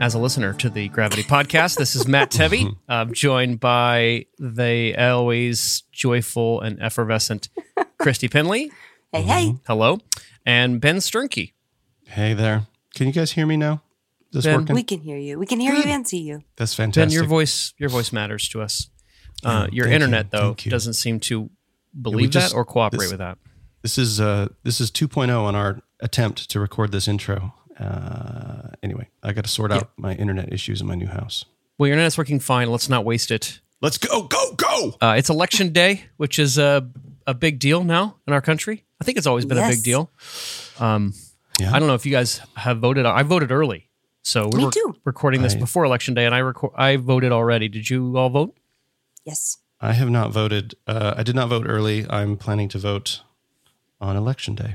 as a listener to the Gravity Podcast. This is Matt Tebbe. I'm joined by the always joyful and effervescent Christy Penley. Hey, hey. Hello. And Ben Sternke. Hey there. Can you guys hear me now? Is this Ben, working? We can hear you. We can hear you and see you. That's Ben, fantastic. your voice your voice matters to us. Uh, Yeah, your thank internet, you, though, you. doesn't seem to believe just- that or cooperate this- with that. This is uh this is 2.0 on our attempt to record this intro. Uh anyway, I got to sort out my internet issues in my new house. Well, your internet's working fine. Let's not waste it. Let's go go go. Uh, it's election day, which is a, a big deal now in our country. I think it's always been a big deal. Um, Yeah. I don't know if you guys have voted. I voted early, so we Me were too. recording this I- before election day, and I record. I voted already. Did you all vote? Yes. I have not voted. Uh, I did not vote early. I'm planning to vote on election day.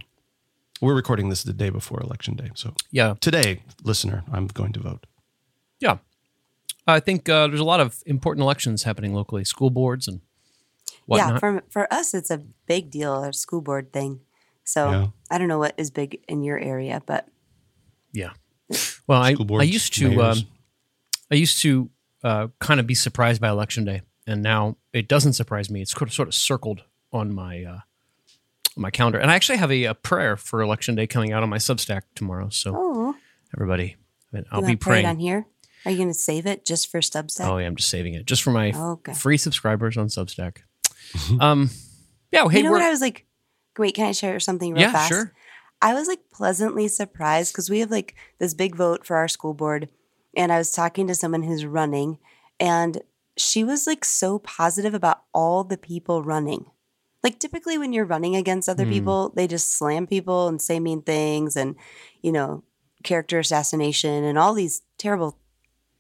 We're recording this the day before election day. So Yeah, today, listener, I'm going to vote. yeah. I think uh, there's a lot of important elections happening locally, school boards and whatnot. Yeah, for, for us, it's a big deal, a school board thing. So Yeah. I don't know what is big in your area, but Yeah. Well, I, School I used to um. I used to uh, kind of be surprised by election day, and now it doesn't surprise me. It's sort of, sort of circled on my uh, my calendar, and I actually have a, a prayer for election day coming out on my Substack tomorrow. So oh, everybody, I mean, I'll you be wanna pray it praying. on here. Are you going to save it just for Substack? Oh yeah, I'm just saving it just for my Okay. free subscribers on Substack. um, yeah. Hey, you know what I was like? Wait, can I share something real yeah, fast? sure. I was like pleasantly surprised because we have like this big vote for our school board. And I was talking to someone who's running, and she was like so positive about all the people running. Like typically when you're running against other Hmm. people, they just slam people and say mean things and, you know, character assassination and all these terrible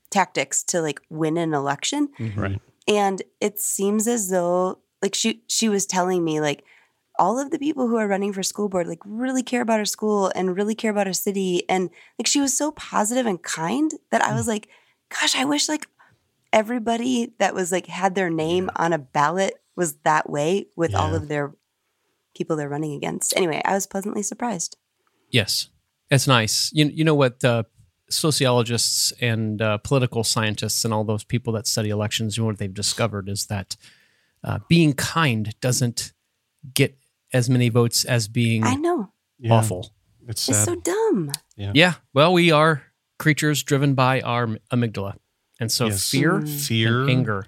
tactics to like win an election. Right. and it seems as though like she she was telling me like all of the people who are running for school board like really care about our school and really care about our city. And like she was so positive and kind that I was like gosh I wish like everybody that was like had their name on a ballot was that way with all of their people they're running against. Anyway I was pleasantly surprised. Yes, it's nice. You you know what uh, sociologists and uh, political scientists and all those people that study elections, you know what they've discovered is that uh, being kind doesn't get as many votes as being I know. Yeah. awful. It's it's so dumb. Yeah, well, we are creatures driven by our amygdala, and so Yes. fear, Fear, and anger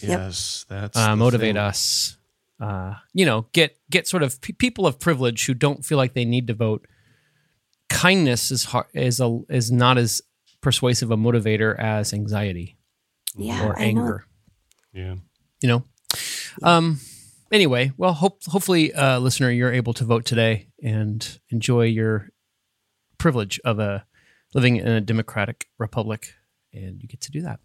Yes, that's uh, motivate thing. us. Uh, you know, get get sort of pe- people of privilege who don't feel like they need to vote. Kindness is hard, is a is not as persuasive a motivator as anxiety yeah or I know anger. Yeah. You know. Um. Anyway, well, hope hopefully, uh, listener, you're able to vote today and enjoy your privilege of a living in a democratic republic, and you get to do that.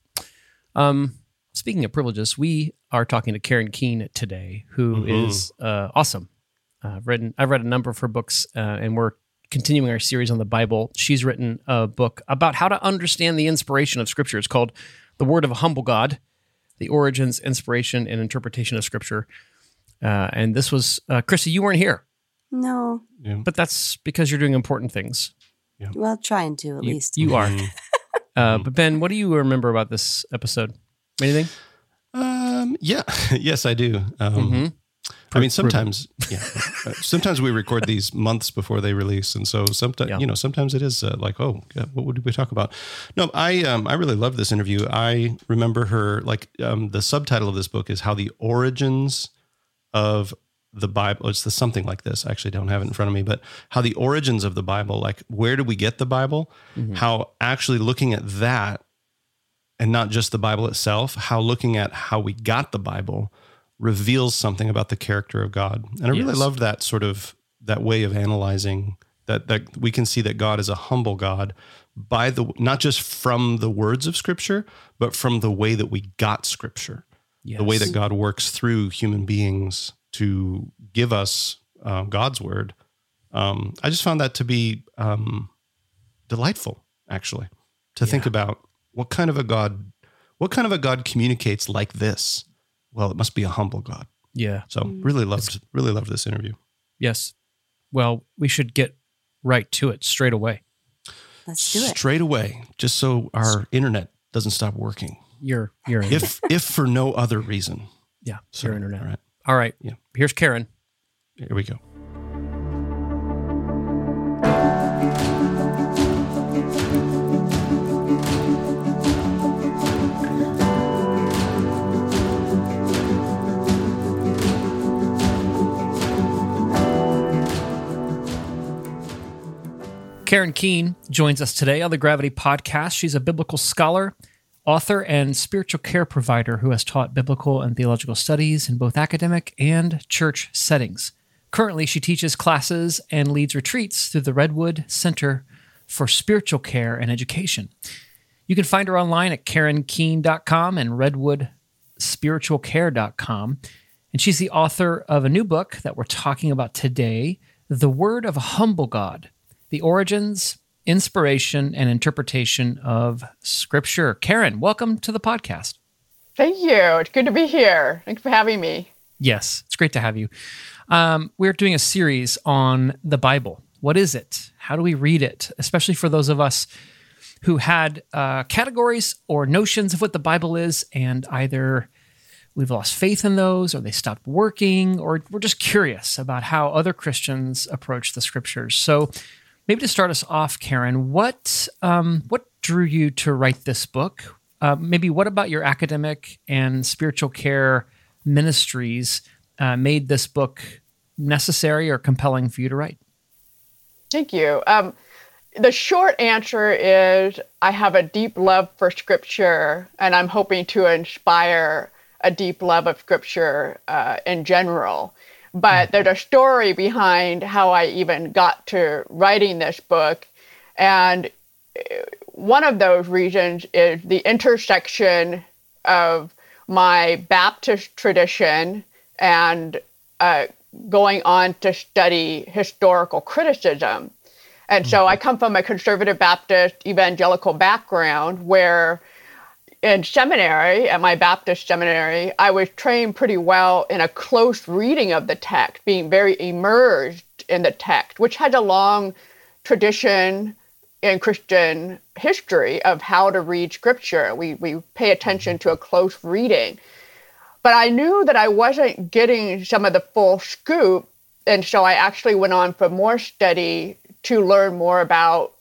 Um. Speaking of privileges, we are talking to Karen Keen today, who is Mhm. uh, awesome. uh, written. I've read a number of her books, uh, and we're continuing our series on the Bible. She's written a book about how to understand the inspiration of Scripture. It's called "The Word of a Humble God: The Origins, Inspiration, and Interpretation of Scripture." Uh, and this was uh, Chrissy. You weren't here, No. Yeah. but that's because you're doing important things. Well, trying to at You- least. you are. Mhm. Uh, but Ben, what do you remember about this episode? Anything? Um, yeah, yes, I do. Um, Mhm. I mean, sometimes, yeah, uh, sometimes we record these months before they release, and so sometimes, Yeah. you know, sometimes it is uh, like, oh, what would we talk about? No, I, um, I really love this interview. I remember her like um, the subtitle of this book is "How the Origins of the Bible." It's the something like this. I actually don't have it in front of me, but how the origins of the Bible, like where do we get the Bible? How actually looking at that and not just the Bible itself, how looking at how we got the Bible reveals something about the character of God. And I really loved that sort of that way of analyzing that that we can see that God is a humble God by the not just from the words of scripture, but from the way that we got scripture. The way that God works through human beings to give us uh, God's word. Um, I just found that to be um, delightful, actually, to think about what kind of a God, what kind of a God communicates like this. Well, it must be a humble God. Yeah. So mm. really loved, really loved this interview. Yes. Well, we should get right to it straight away. Let's do it. Straight away, just so our internet doesn't stop working, Your your if if for no other reason. yeah So, your internet. All right, All right. Yeah. Here's Karen. here we go. Karen Keen joins us today on the Gravity Podcast. She's a biblical scholar, author, and spiritual care provider who has taught biblical and theological studies in both academic and church settings. Currently, she teaches classes and leads retreats through the Redwood Center for Spiritual Care and Education. You can find her online at karenkeen.com and redwoodspiritualcare.com. And she's the author of a new book that we're talking about today The Word of a Humble God The Origins, Inspiration, and Interpretation of Scripture. Karen, welcome to the podcast. Thank you. It's good to be here. Thanks for having me. Yes, it's great to have you. Um, we're doing a series on the Bible. What is it? How do we read it? Especially for those of us who had uh, categories or notions of what the Bible is, and either we've lost faith in those, or they stopped working, or we're just curious about how other Christians approach the scriptures. So, maybe to start us off, Karen, what um, what drew you to write this book? Uh, maybe what about your academic and spiritual care ministries uh, made this book necessary or compelling for you to write? Thank you. Um, the short answer is I have a deep love for Scripture, and I'm hoping to inspire a deep love of Scripture uh, in general. But there's a story behind how I even got to writing this book. And uh, one of those reasons is the intersection of my Baptist tradition and uh, going on to study historical criticism. And so I come from a conservative Baptist evangelical background where in seminary, at my Baptist seminary, I was trained pretty well in a close reading of the text, being very immersed in the text, which has a long tradition in Christian history of how to read scripture. We, we pay attention to a mm-hmm. close reading. But I knew that I wasn't getting some of the full scoop. And so I actually went on for more study to learn more about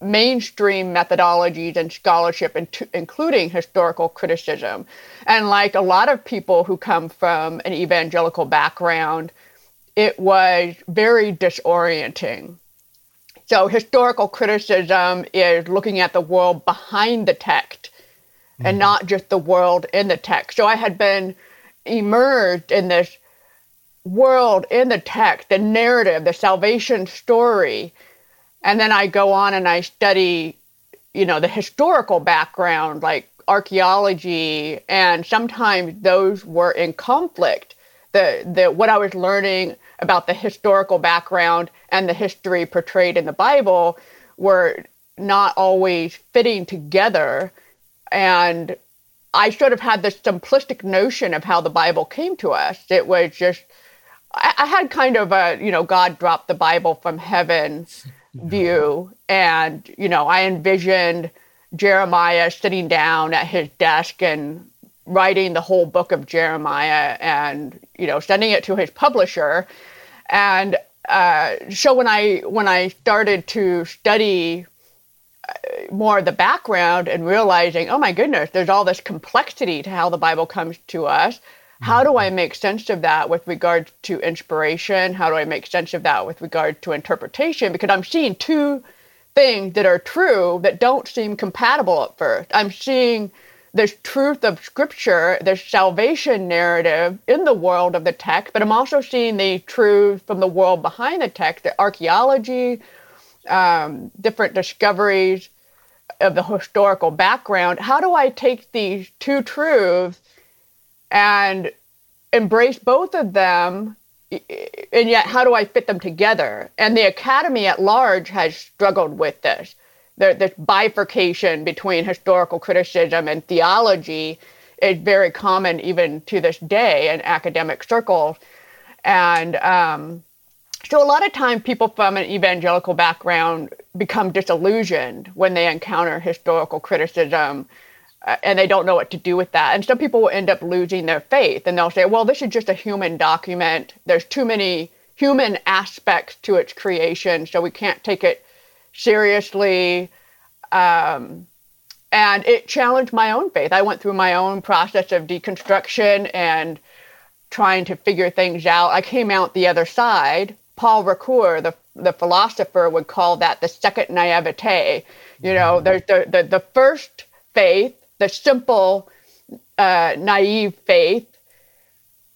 mainstream methodologies and scholarship, in- including historical criticism. And like a lot of people who come from an evangelical background, it was very disorienting. So, historical criticism is looking at the world behind the text and hmm. not just the world in the text. So, I had been immersed in this world in the text, the narrative, the salvation story. And then I go on and I study, you know, the historical background, like archaeology, and sometimes those were in conflict. The the what I was learning about the historical background and the history portrayed in the Bible were not always fitting together. And I sort of had this simplistic notion of how the Bible came to us. It was just, I, I had kind of a, you know, God dropped the Bible from heaven view. And, you know, I envisioned Jeremiah sitting down at his desk and writing the whole book of Jeremiah and, you know, sending it to his publisher. And uh, so when I when I started to study more of the background and realizing, oh my goodness, there's all this complexity to how the Bible comes to us. How do I make sense of that with regard to inspiration? How do I make sense of that with regard to interpretation? Because I'm seeing two things that are true that don't seem compatible at first. I'm seeing this truth of scripture, this salvation narrative in the world of the text, but I'm also seeing the truth from the world behind the text, the archaeology, um, different discoveries of the historical background. How do I take these two truths and embrace both of them? And yet, how do I fit them together? And the academy at large has struggled with this. This bifurcation between historical criticism and theology is very common even to this day in academic circles. And um, so a lot of time people from an evangelical background become disillusioned when they encounter historical criticism and they don't know what to do with that. And some people will end up losing their faith and they'll say, well, this is just a human document. There's too many human aspects to its creation, so we can't take it seriously. Um, and it challenged my own faith. I went through my own process of deconstruction and trying to figure things out. I came out the other side Paul Ricoeur, the the philosopher, would call that the second naivete. You know, there's the, the, the first faith, the simple, uh, naive faith.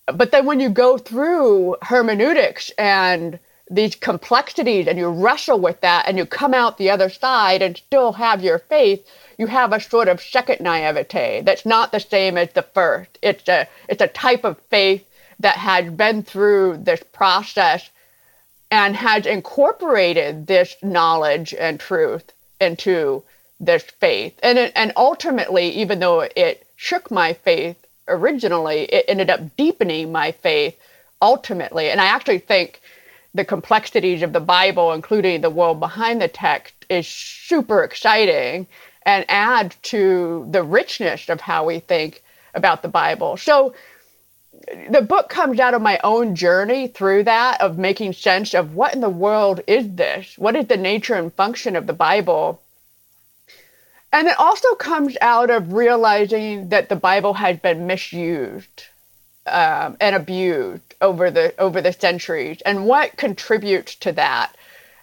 But then when you go through hermeneutics and these complexities and you wrestle with that and you come out the other side and still have your faith, you have a sort of second naivete that's not the same as the first. It's a it's a type of faith that has been through this process and has incorporated this knowledge and truth into this faith. And, it, and ultimately, even though it shook my faith originally, it ended up deepening my faith ultimately. And I actually think the complexities of the Bible, including the world behind the text, is super exciting and adds to the richness of how we think about the Bible. So the book comes out of my own journey through that of making sense of what in the world is this? What is the nature and function of the Bible? And it also comes out of realizing that the Bible has been misused um, and abused over the over the centuries, and what contributes to that.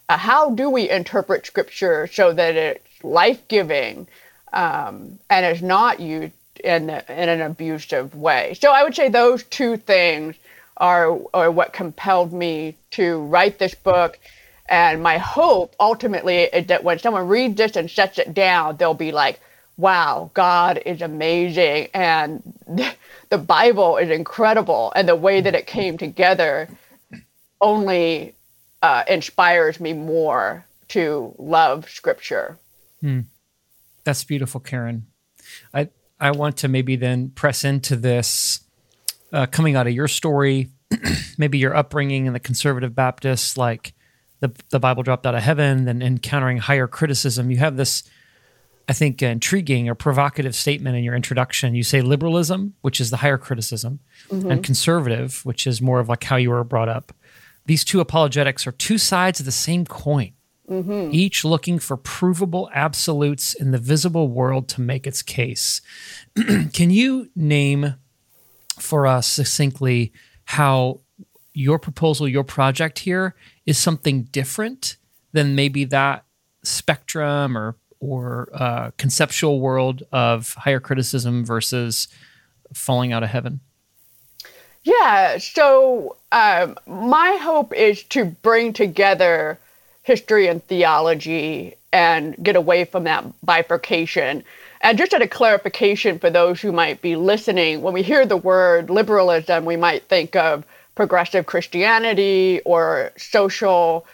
Uh, how do we interpret Scripture so that it's life giving um, and is not used in, in an abusive way. So I would say those two things are, are what compelled me to write this book. And my hope ultimately is that when someone reads this and shuts it down, they'll be like, wow, God is amazing. And the Bible is incredible. And the way that it came together only uh, inspires me more to love Scripture. Hmm. That's beautiful, Karen. I, I want to maybe then press into this uh, coming out of your story, maybe your upbringing in the conservative Baptists, like the, the Bible dropped out of heaven, then encountering higher criticism. You have this, I think, intriguing or provocative statement in your introduction. You say liberalism, which is the higher criticism, mm-hmm. and conservative, which is more of like how you were brought up. These two apologetics are two sides of the same coin mm-hmm. each looking for provable absolutes in the visible world to make its case. Can you name for us succinctly how your proposal, your project here is something different than maybe that spectrum or or uh, conceptual world of higher criticism versus falling out of heaven? Yeah, so um, my hope is to bring together history and theology and get away from that bifurcation. And just as a clarification for those who might be listening, when we hear the word liberalism, we might think of progressive Christianity or social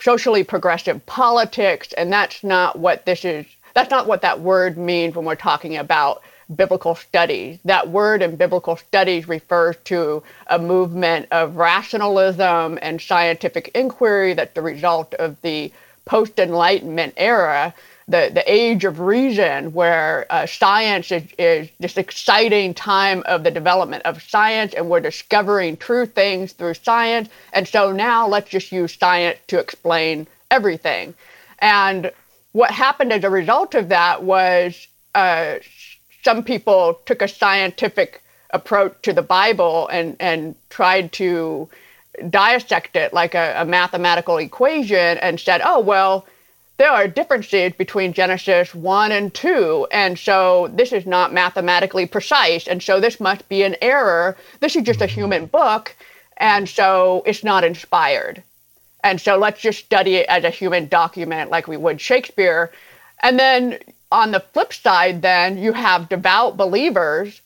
socially progressive politics, and that's not what this is. That's not what that word means when we're talking about biblical studies. That word in biblical studies refers to a movement of rationalism and scientific inquiry that's the result of the post Enlightenment era the, the age of reason, where uh, science is, is this exciting time of the development of science, and we're discovering true things through science. And so now let's just use science to explain everything. And what happened as a result of that was uh, some people took a scientific approach to the Bible and, and tried to dissect it like a, a mathematical equation and said, oh, well, there are differences between Genesis 1 and 2, and so this is not mathematically precise, and so this must be an error. This is just a human book, and so it's not inspired. And so let's just study it as a human document like we would Shakespeare. And then on the flip side, then you have devout believers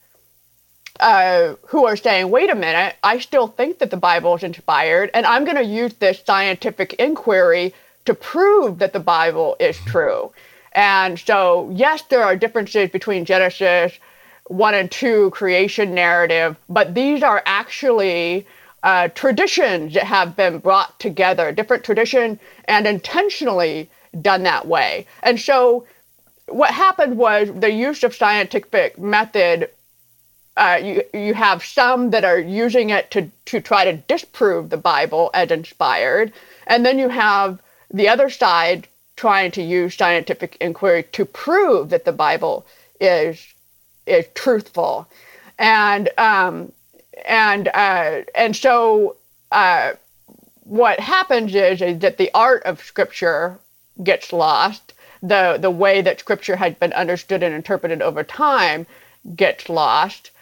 uh, who are saying, wait a minute, I still think that the Bible is inspired, and I'm going to use this scientific inquiry to prove that the Bible is true. And so, yes, there are differences between Genesis 1 and 2 creation narrative, but these are actually uh, traditions that have been brought together, different tradition, and intentionally done that way. And so, what happened was the use of scientific method. Uh, you you have some that are using it to to try to disprove the Bible as inspired, and then you have the other side trying to use scientific inquiry to prove that the Bible is is truthful, and um, and uh, and so uh, what happens is, is that the art of Scripture gets lost. The the way that Scripture has been understood and interpreted over time gets lost,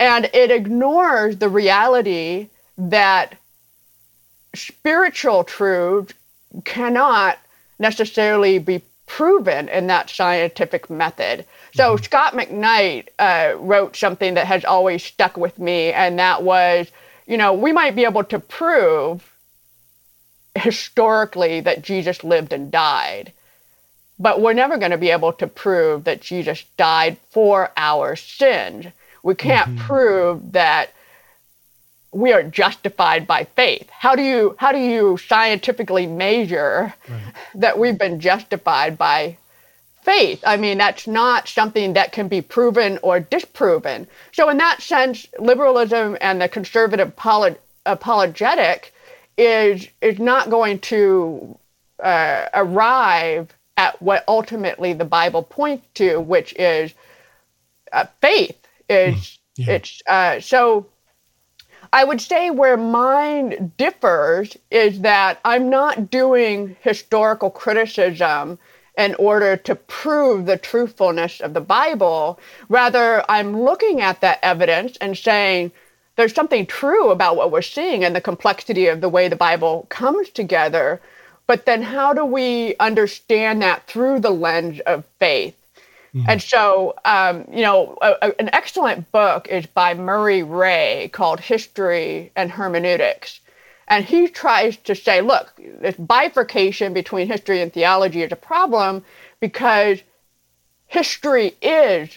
and it ignores the reality that spiritual truths cannot necessarily be proven in that scientific method. So mm-hmm. Scot McKnight uh, wrote something that has always stuck with me, and that was, you know, we might be able to prove historically that Jesus lived and died, but we're never going to be able to prove that Jesus died for our sins. We can't mm-hmm. prove that we are justified by faith. How do you how do you scientifically measure right. that we've been justified by faith? I mean, that's not something that can be proven or disproven. So in that sense, liberalism and the conservative apologetic is is not going to uh, arrive at what ultimately the Bible points to, which is uh, faith. Is mm, yeah. it's uh, so I would say where mine differs is that I'm not doing historical criticism in order to prove the truthfulness of the Bible. Rather, I'm looking at that evidence and saying, there's something true about what we're seeing and the complexity of the way the Bible comes together. But then, how do we understand that through the lens of faith? Mm-hmm. And so, um, you know, a, a, an excellent book is by Murray Rae called History and Hermeneutics. And he tries to say, look, this bifurcation between history and theology is a problem because history is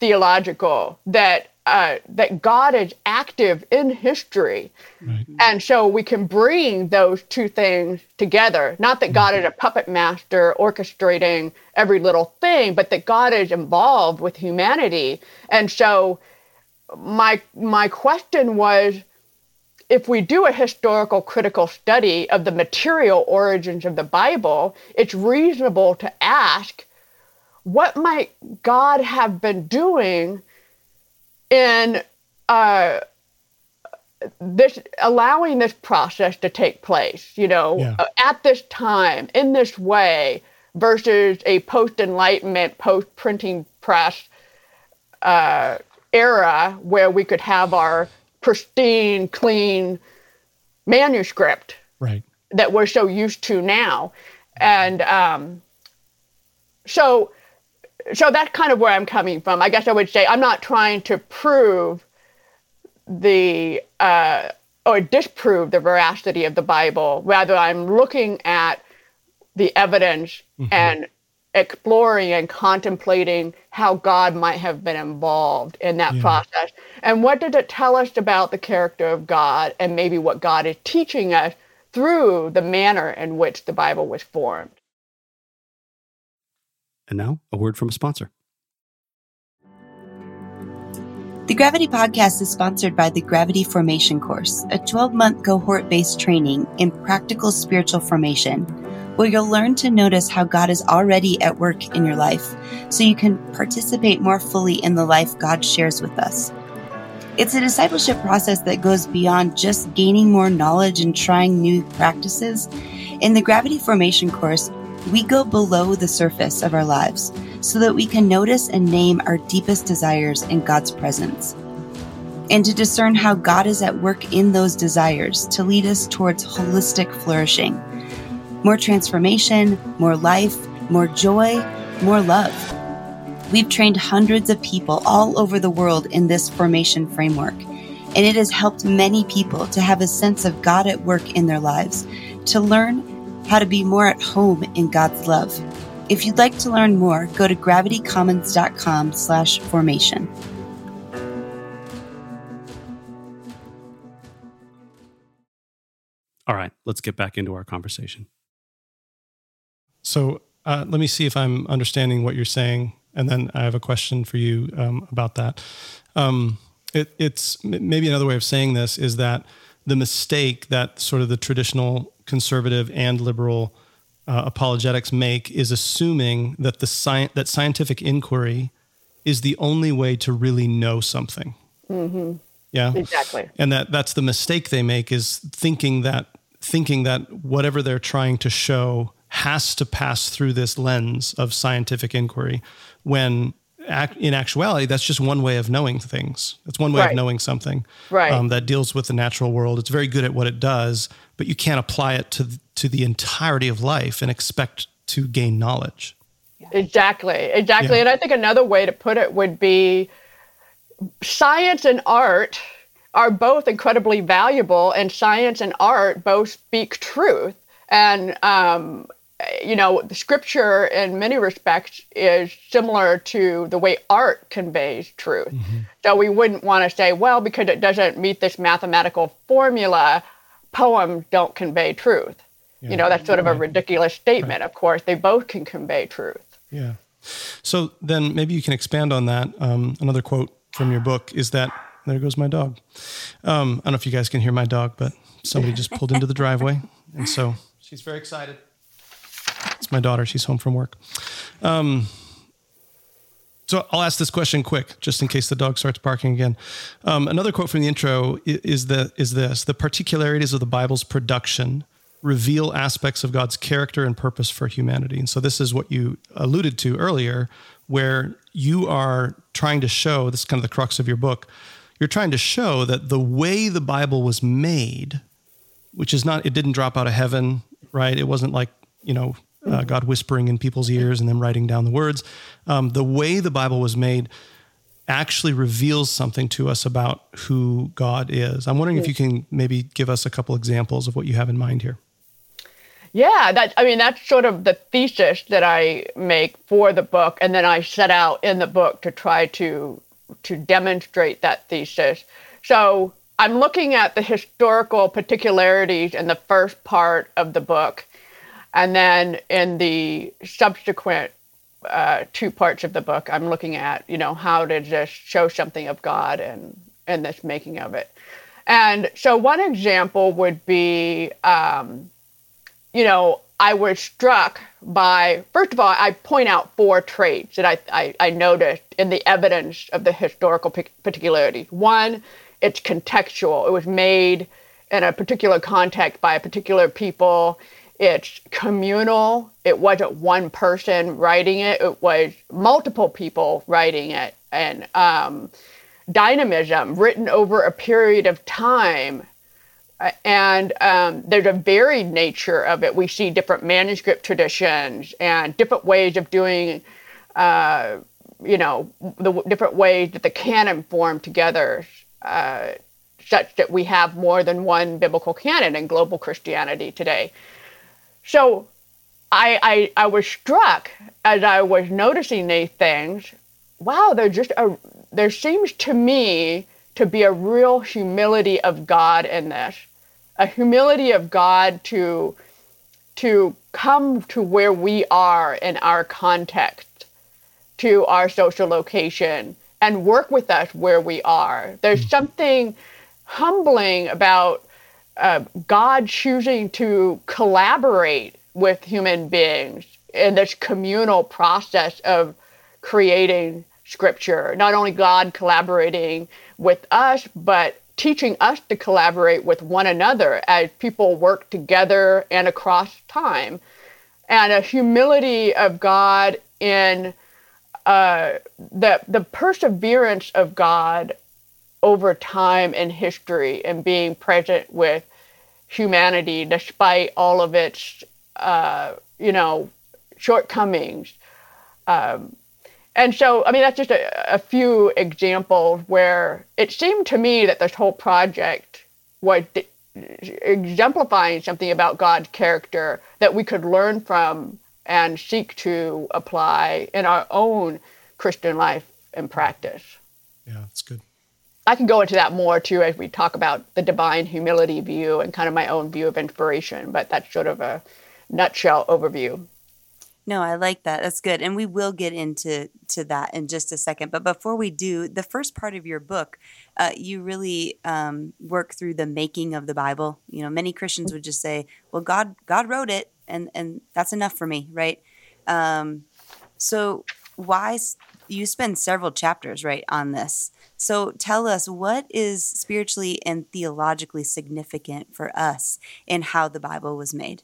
theological, that uh, that God is active in history. Right. And so we can bring those two things together. Not that God is a puppet master orchestrating every little thing, but that God is involved with humanity. And so my my question was if we do a historical critical study of the material origins of the Bible, it's reasonable to ask what might God have been doing in uh, this allowing this process to take place, you know, yeah. uh, at this time in this way versus a post enlightenment, post printing press uh, era where we could have our pristine, clean manuscript right. that we're so used to now. And um, so so that's kind of where I'm coming from. I guess I would say I'm not trying to prove the uh, or disprove the veracity of the Bible. Rather, I'm looking at the evidence mm-hmm. and exploring and contemplating how God might have been involved in that yeah. process. And what does it tell us about the character of God and maybe what God is teaching us through the manner in which the Bible was formed? And now, a word from a sponsor. The Gravity Podcast is sponsored by the Gravity Formation Course, a 12 month cohort based training in practical spiritual formation where you'll learn to notice how God is already at work in your life so you can participate more fully in the life God shares with us. It's a discipleship process that goes beyond just gaining more knowledge and trying new practices. In the Gravity Formation course, we go below the surface of our lives so that we can notice and name our deepest desires in God's presence. And to discern how God is at work in those desires to lead us towards holistic flourishing more transformation, more life, more joy, more love. We've trained hundreds of people all over the world in this formation framework, and it has helped many people to have a sense of God at work in their lives, to learn how to be more at home in God's love. If you'd like to learn more, go to gravitycommons.com slash formation. All right, let's get back into our conversation. So uh, let me see if I'm understanding what you're saying, and then I have a question for you um, about that. Um, it, it's maybe another way of saying this is that the mistake that sort of the traditional conservative and liberal uh, apologetics make is assuming that the sci- that scientific inquiry is the only way to really know something. Mm-hmm. Yeah, exactly. And that that's the mistake they make is thinking that thinking that whatever they're trying to show has to pass through this lens of scientific inquiry when in actuality that's just one way of knowing things that's one way right. of knowing something right. um, that deals with the natural world it's very good at what it does but you can't apply it to to the entirety of life and expect to gain knowledge exactly exactly yeah. and i think another way to put it would be science and art are both incredibly valuable and science and art both speak truth and um, you know, the scripture in many respects is similar to the way art conveys truth. Mm-hmm. So we wouldn't want to say, well, because it doesn't meet this mathematical formula, poems don't convey truth. Yeah. You know, that's sort of a ridiculous statement. Right. Of course, they both can convey truth. Yeah. So then maybe you can expand on that. Um, another quote from your book is that there goes my dog. Um, I don't know if you guys can hear my dog, but somebody just pulled into the driveway. And so she's very excited. It's my daughter. She's home from work. Um, so I'll ask this question quick, just in case the dog starts barking again. Um, another quote from the intro is the is this: the particularities of the Bible's production reveal aspects of God's character and purpose for humanity. And so this is what you alluded to earlier, where you are trying to show this is kind of the crux of your book. You're trying to show that the way the Bible was made, which is not, it didn't drop out of heaven, right? It wasn't like you know uh, God whispering in people's ears and then writing down the words. Um, the way the Bible was made actually reveals something to us about who God is. I'm wondering if you can maybe give us a couple examples of what you have in mind here. Yeah, that I mean that's sort of the thesis that I make for the book, and then I set out in the book to try to to demonstrate that thesis. So I'm looking at the historical particularities in the first part of the book, and then in the subsequent uh, two parts of the book, I'm looking at, you know, how did this show something of God and, and this making of it. And so one example would be, um, you know, I was struck by, first of all, I point out four traits that I, I, I noticed in the evidence of the historical particularity. One, it's contextual. It was made in a particular context by a particular people it's communal. It wasn't one person writing it, it was multiple people writing it. And um, dynamism written over a period of time. And um, there's a varied nature of it. We see different manuscript traditions and different ways of doing uh, you know, the different ways that the canon formed together, uh, such that we have more than one biblical canon in global Christianity today. So I, I, I was struck as I was noticing these things. Wow, there's just a, there seems to me to be a real humility of God in this, a humility of God to, to come to where we are in our context, to our social location, and work with us where we are. There's hmm. something humbling about uh, God choosing to collaborate with human beings in this communal process of creating scripture. Not only God collaborating with us, but teaching us to collaborate with one another as people work together and across time. And a humility of God in uh, the, the perseverance of God over time and history and being present with humanity despite all of its, uh, you know, shortcomings. Um, and so, I mean, that's just a, a, few examples where it seemed to me that this whole project was exemplifying something about God's character that we could learn from and seek to apply in our own Christian life and practice. Yeah, that's good. I can go into that more too as we talk about the divine humility view and kind of my own view of inspiration, but that's sort of a nutshell overview. No, I like that. That's good. And we will get into to that in just a second. But before we do, the first part of your book, uh, you really um, work through the making of the Bible. You know, many Christians would just say, "Well, God, God wrote it, and and that's enough for me," right? Um, so why you spend several chapters right on this? So tell us what is spiritually and theologically significant for us in how the Bible was made.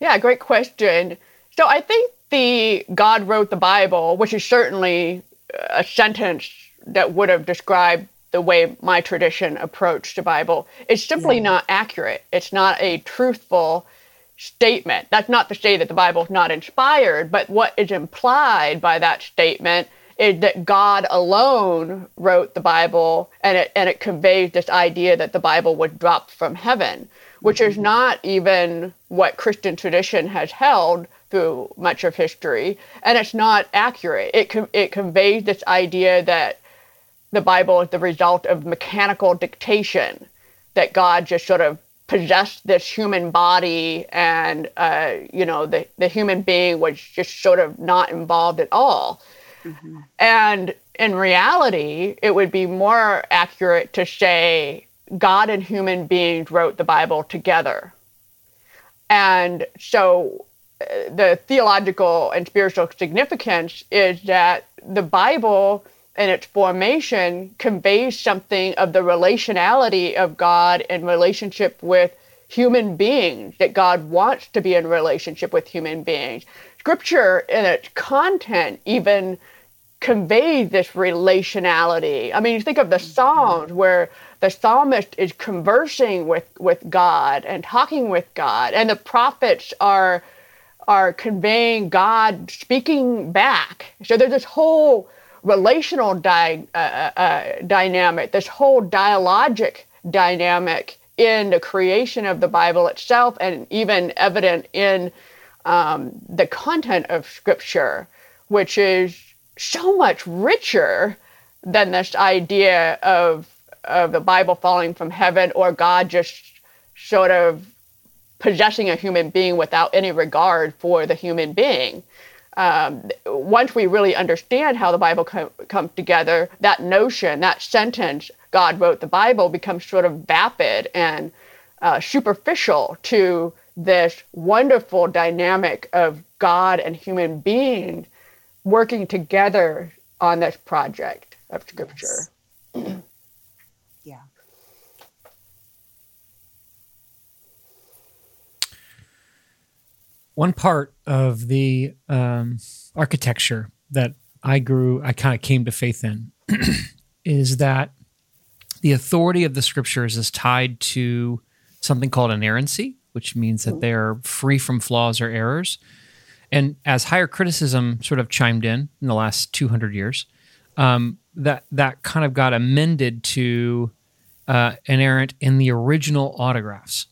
Yeah, great question. So I think the God wrote the Bible, which is certainly a sentence that would have described the way my tradition approached the Bible, is simply yeah. not accurate. It's not a truthful statement. That's not to say that the Bible is not inspired, but what is implied by that statement is that God alone wrote the Bible and it, and it conveys this idea that the Bible was dropped from heaven, which is mm-hmm. not even what Christian tradition has held through much of history. And it's not accurate. It, it conveys this idea that the Bible is the result of mechanical dictation, that God just sort of possessed this human body and, uh, you know, the, the human being was just sort of not involved at all. Mm-hmm. And in reality, it would be more accurate to say God and human beings wrote the Bible together. And so uh, the theological and spiritual significance is that the Bible and its formation conveys something of the relationality of God in relationship with human beings, that God wants to be in relationship with human beings. Scripture in its content even conveys this relationality. I mean, you think of the. Psalms where the psalmist is conversing with, with God and talking with God, and the prophets are are conveying God speaking back. So there's this whole relational di- uh, uh, uh dynamic, this whole dialogic dynamic in the creation of the Bible itself, and even evident in um, the content of Scripture, which is so much richer than this idea of of the Bible falling from heaven or God just sort of possessing a human being without any regard for the human being. Um, once we really understand how the Bible com- comes together, that notion, that sentence, God wrote the Bible, becomes sort of vapid and uh, superficial to this wonderful dynamic of God and human beings working together on this project of scripture. Yes. One part of the um, architecture that I grew, I kind of came to faith in, is that the authority of the scriptures is tied to something called inerrancy, which means that they're free from flaws or errors. And as higher criticism sort of chimed in in the last 200 years, um, that that kind of got amended to uh, inerrant in the original autographs,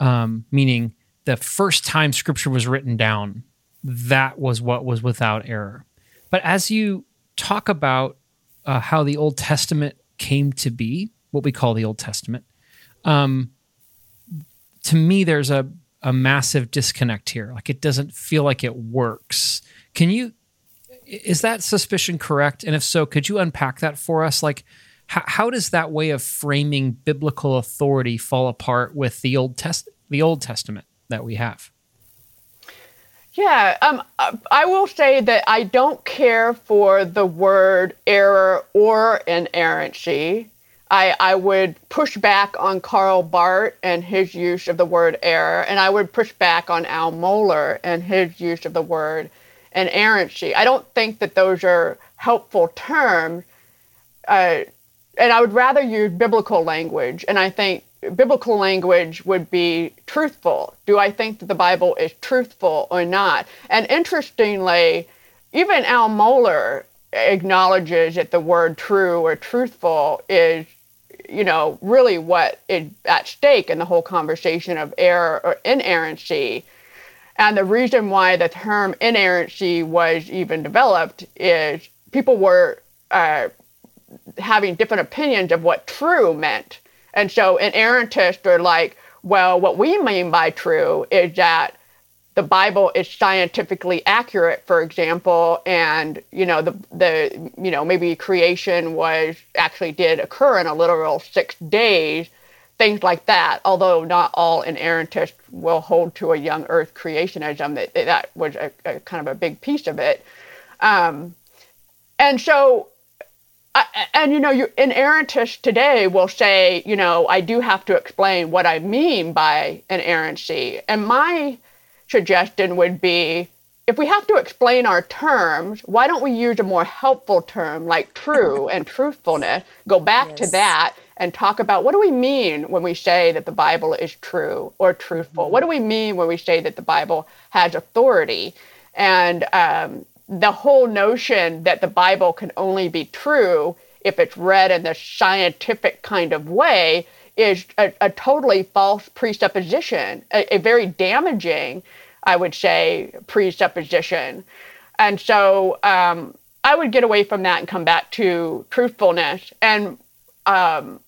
um, meaning the first time Scripture was written down, that was what was without error. But as you talk about uh, how the Old Testament came to be, what we call the Old Testament, um, to me, there's a, a massive disconnect here. Like it doesn't feel like it works. Can you, is that suspicion correct? And if so, could you unpack that for us? Like, how, how does that way of framing biblical authority fall apart with the Old Test, the Old Testament that we have? Yeah, um, I will say that I don't care for the word error or inerrancy. I, I would push back on Karl Barth and his use of the word error, and I would push back on Al Mohler and his use of the word inerrancy. I don't think that those are helpful terms, uh, and I would rather use biblical language. And I think biblical language would be truthful. Do I think that the Bible is truthful or not? And interestingly, even Al Mohler acknowledges that the word true or truthful is you know, really what is at stake in the whole conversation of error or inerrancy. And the reason why the term inerrancy was even developed is people were uh, having different opinions of what true meant. And so inerrantists are like, well, what we mean by true is that the Bible is scientifically accurate, for example, and you know the the you know maybe creation was actually did occur in a literal six days, things like that. Although not all inerrantists will hold to a young Earth creationism, that that was a, a kind of a big piece of it, um, and so. And you know, you, inerrantists today will say, you know, I do have to explain what I mean by inerrancy. And my suggestion would be if we have to explain our terms, why don't we use a more helpful term like true and truthfulness? Go back yes. to that and talk about what do we mean when we say that the Bible is true or truthful? Mm-hmm. What do we mean when we say that the Bible has authority? And um, the whole notion that the Bible can only be true if it's read in the scientific kind of way is a, a totally false presupposition, a, a, very damaging, I would say, presupposition. And so um, I would get away from that and come back to truthfulness. And um,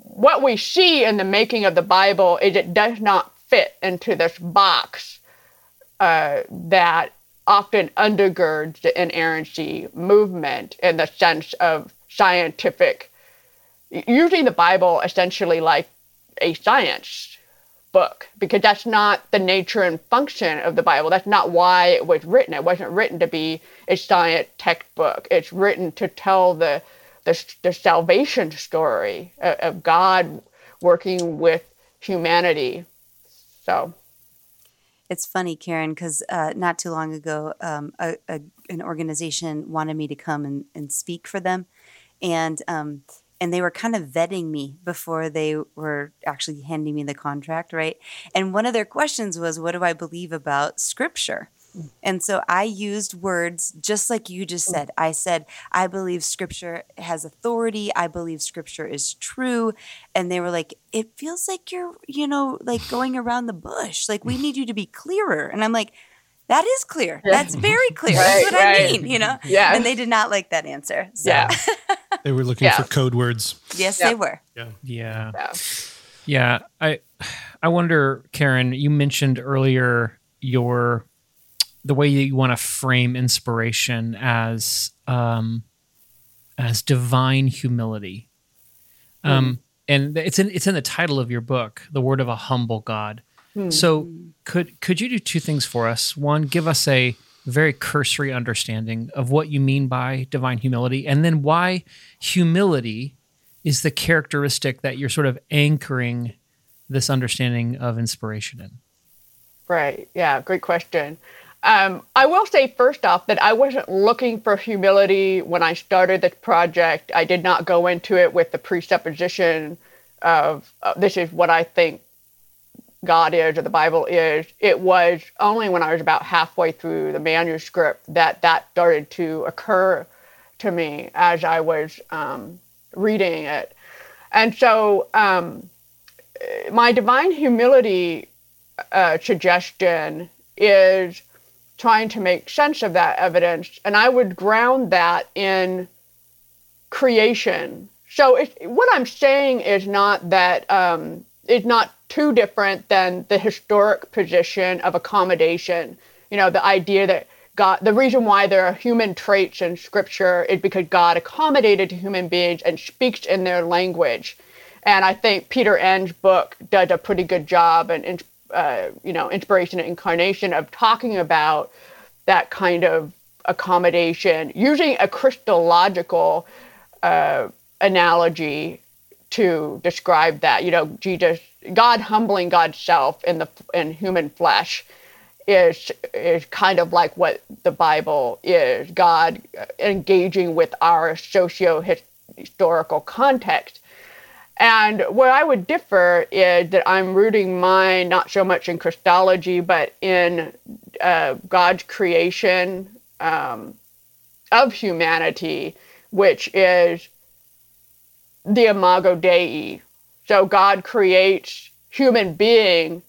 what we see in the making of the Bible is it does not fit into this box uh, that often undergirds the inerrancy movement in the sense of scientific using the Bible essentially like a science book because that's not the nature and function of the Bible. That's not why it was written. It wasn't written to be a science textbook. It's written to tell the the, the salvation story of, of God working with humanity. So. It's funny, Karen, because uh, not too long ago, um, a, a, an organization wanted me to come and, and speak for them. And um, and they were kind of vetting me before they were actually handing me the contract, right? And one of their questions was, What do I believe about scripture? And so I used words just like you just said. I said, I believe scripture has authority. I believe scripture is true. And they were like, it feels like you're, you know, like going around the bush. Like we need you to be clearer. And I'm like, that is clear. Yeah. That's very clear. right, That's what right. I mean, you know? Yeah. And they did not like that answer. So. Yeah. they were looking yeah. for code words. Yes, yeah. they were. Yeah. Yeah. Yeah. Yeah. I I wonder, Karen, you mentioned earlier your the way that you want to frame inspiration as um as divine humility. Um mm. and it's in it's in the title of your book, The Word of a Humble God. Hmm. So could could you do two things for us? One, give us a very cursory understanding of what you mean by divine humility, and then why humility is the characteristic that you're sort of anchoring this understanding of inspiration in. Right. Yeah. Great question. Um, I will say first off that I wasn't looking for humility when I started this project. I did not go into it with the presupposition of uh, this is what I think God is or the Bible is. It was only when I was about halfway through the manuscript that that started to occur to me as I was um, reading it. And so um, my divine humility uh, suggestion is trying to make sense of that evidence. And I would ground that in creation. So what I'm saying is not that um, is not too different than the historic position of accommodation. You know, the idea that God, the reason why there are human traits in scripture is because God accommodated to human beings and speaks in their language. And I think Peter Enns' book does a pretty good job and, uh, you know, inspiration and incarnation of talking about that kind of accommodation using a Christological uh, analogy to describe that. You know, Jesus, God humbling God's self in the in human flesh is is kind of like what the Bible is. God engaging with our socio historical context. And where I would differ is that I'm rooting mine not so much in Christology, but in uh, God's creation um, of humanity, which is the imago Dei. So God creates human being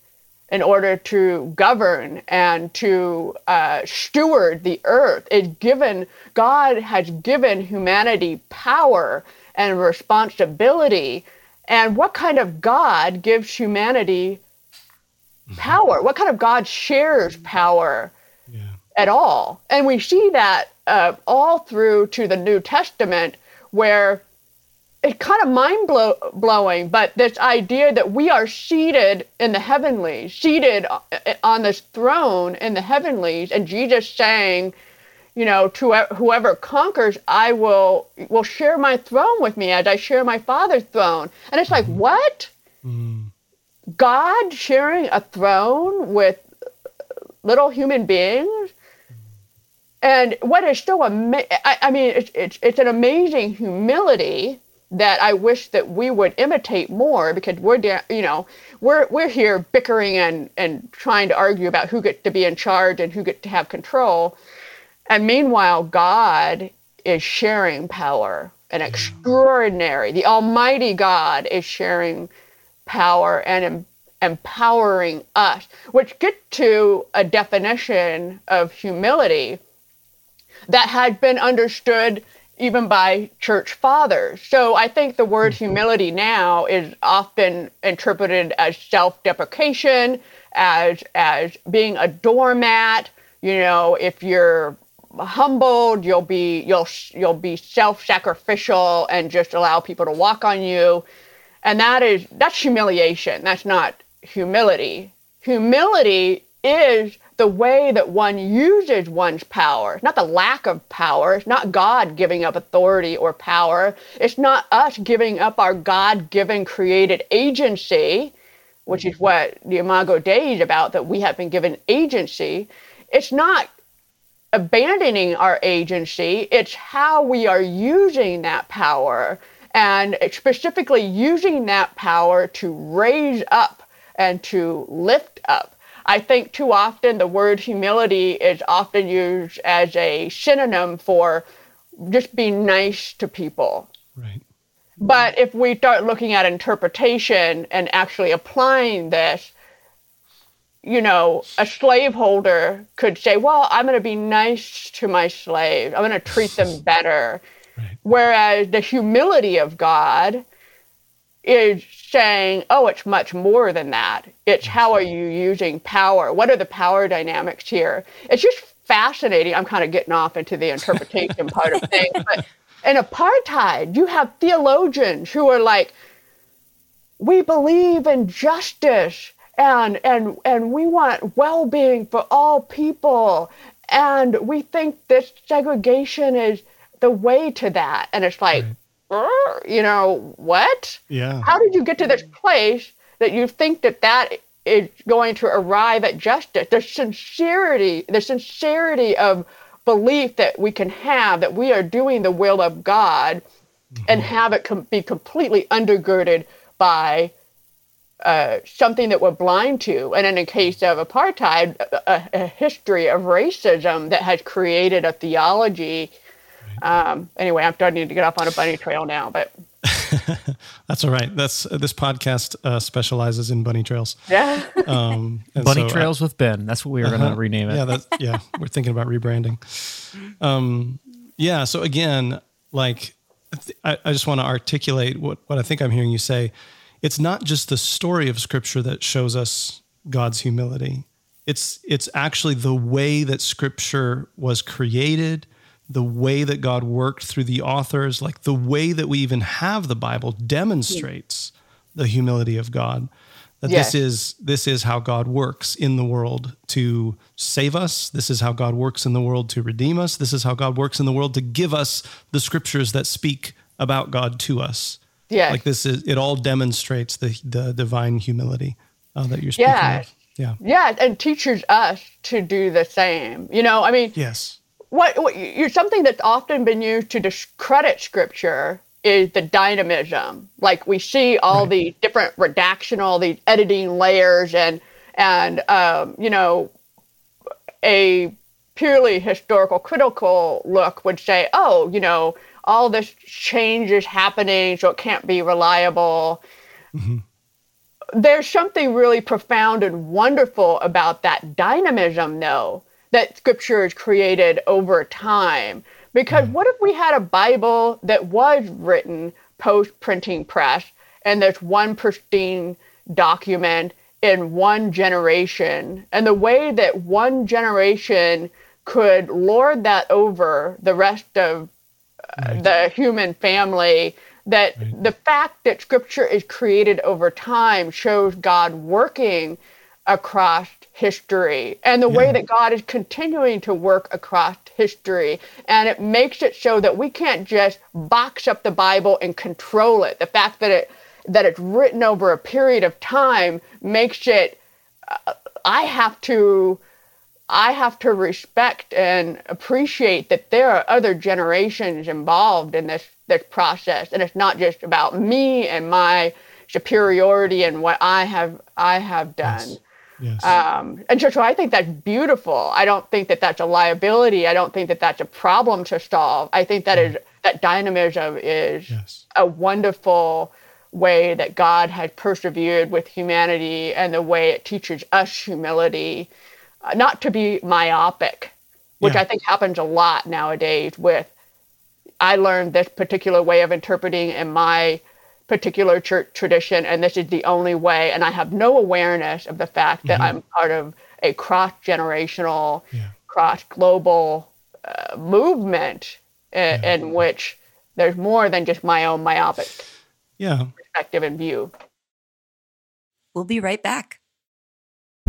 in order to govern and to uh, steward the earth. Is given God has given humanity power and responsibility. And what kind of God gives humanity power? What kind of God shares power yeah. at all? And we see that uh, all through to the New Testament, where it's kind of mind blow- blowing, but this idea that we are seated in the heavenlies, seated uh, on this throne in the heavenlies, and Jesus saying, you know, to whoever conquers, I will will share my throne with me as I share my Father's throne. And it's like, mm-hmm. what? Mm. God sharing a throne with uh, little human beings? Mm-hmm. And what is so amazing, I, I mean, it's, it's, it's an amazing humility that I wish that we would imitate more because we're you know we're we're here bickering and and trying to argue about who gets to be in charge and who gets to have control, and meanwhile God is sharing power and extraordinary. The Almighty God is sharing power and em- empowering us, which get to a definition of humility that had been understood even by church fathers. So I think the word mm-hmm. humility now is often interpreted as self-deprecation, as as being a doormat. You know, if you're humbled, you'll be you'll you'll be self-sacrificial and just allow people to walk on you. And that is that's humiliation. That's not humility. Humility is the way that one uses one's power, not the lack of power. It's not God giving up authority or power. It's not us giving up our God given created agency, which is what the Imago Dei is about, that we have been given agency. It's not abandoning our agency, it's how we are using that power and specifically using that power to raise up and to lift up. I think too often the word humility is often used as a synonym for just being nice to people. Right. But if we start looking at interpretation and actually applying this, you know, a slaveholder could say, well, I'm going to be nice to my slaves. I'm going to treat them better. Right. Whereas the humility of God is saying, oh, it's much more than that. It's how are you using power? What are the power dynamics here? It's just fascinating. I'm kind of getting off into the interpretation part of things. But in apartheid, you have theologians who are like, we believe in justice and and and we want well-being for all people and we think this segregation is the way to that and it's like right you know, what? Yeah. How did you get to this place that you think that that is going to arrive at justice? The sincerity, the sincerity of belief that we can have that we are doing the will of God mm-hmm. and have it com- be completely undergirded by uh, something that we're blind to. And in the case of apartheid, a, a history of racism that has created a theology. Um, anyway, I'm starting to get off on a bunny trail now, but. That's all right. That's uh, this podcast uh, specializes in bunny trails. Yeah. Um, Bunny so I- Trails with Ben. That's what we were going Uh-huh. to rename it. Yeah, that's yeah. We're thinking about rebranding. Um, yeah. So again, like, I, I just want to articulate what what I think I'm hearing you say. It's not just the story of Scripture that shows us God's humility. It's it's actually the way that Scripture was created, the way that God worked through the authors, like the way that we even have the Bible demonstrates the humility of God. That Yes. this is this is how God works in the world to save us. This is how God works in the world to redeem us. This is how God works in the world to give us the scriptures that speak about God to us. Yes. Like this is it all demonstrates the the divine humility uh, that you're speaking Yeah. of. Yeah. yeah, and teaches us to do the same. You know, I mean, Yes. what, what you something that's often been used to discredit scripture is the dynamism. Like we see all the different redactional, these editing layers, and and um, you know, a purely historical critical look would say, oh, you know, all this change is happening, so it can't be reliable. Mm-hmm. There's something really profound and wonderful about that dynamism, though, that scripture is created over time. Because mm-hmm. what if we had a Bible that was written post printing press and there's one pristine document in one generation, and the way that one generation could lord that over the rest of uh, the human family that the fact that scripture is created over time shows God working across history and the way that God is continuing to work across history. And it makes it so that we can't just box up the Bible and control it. The fact that it that it's written over a period of time makes it uh, I have to I have to respect and appreciate that there are other generations involved in this this process, and it's not just about me and my superiority and what I have I have done. Yes. Um, and so, so I think that's beautiful. I don't think that that's a liability. I don't think that that's a problem to solve. I think that that is that dynamism is Yes. a wonderful way that God has persevered with humanity and the way it teaches us humility, not to be myopic, which Yeah. I think happens a lot nowadays with I learned this particular way of interpreting in my particular church tradition, and this is the only way. And I have no awareness of the fact that I'm part of a cross generational, Yeah. cross global uh, movement in, in which there's more than just my own myopic Yeah. perspective and view. We'll be right back.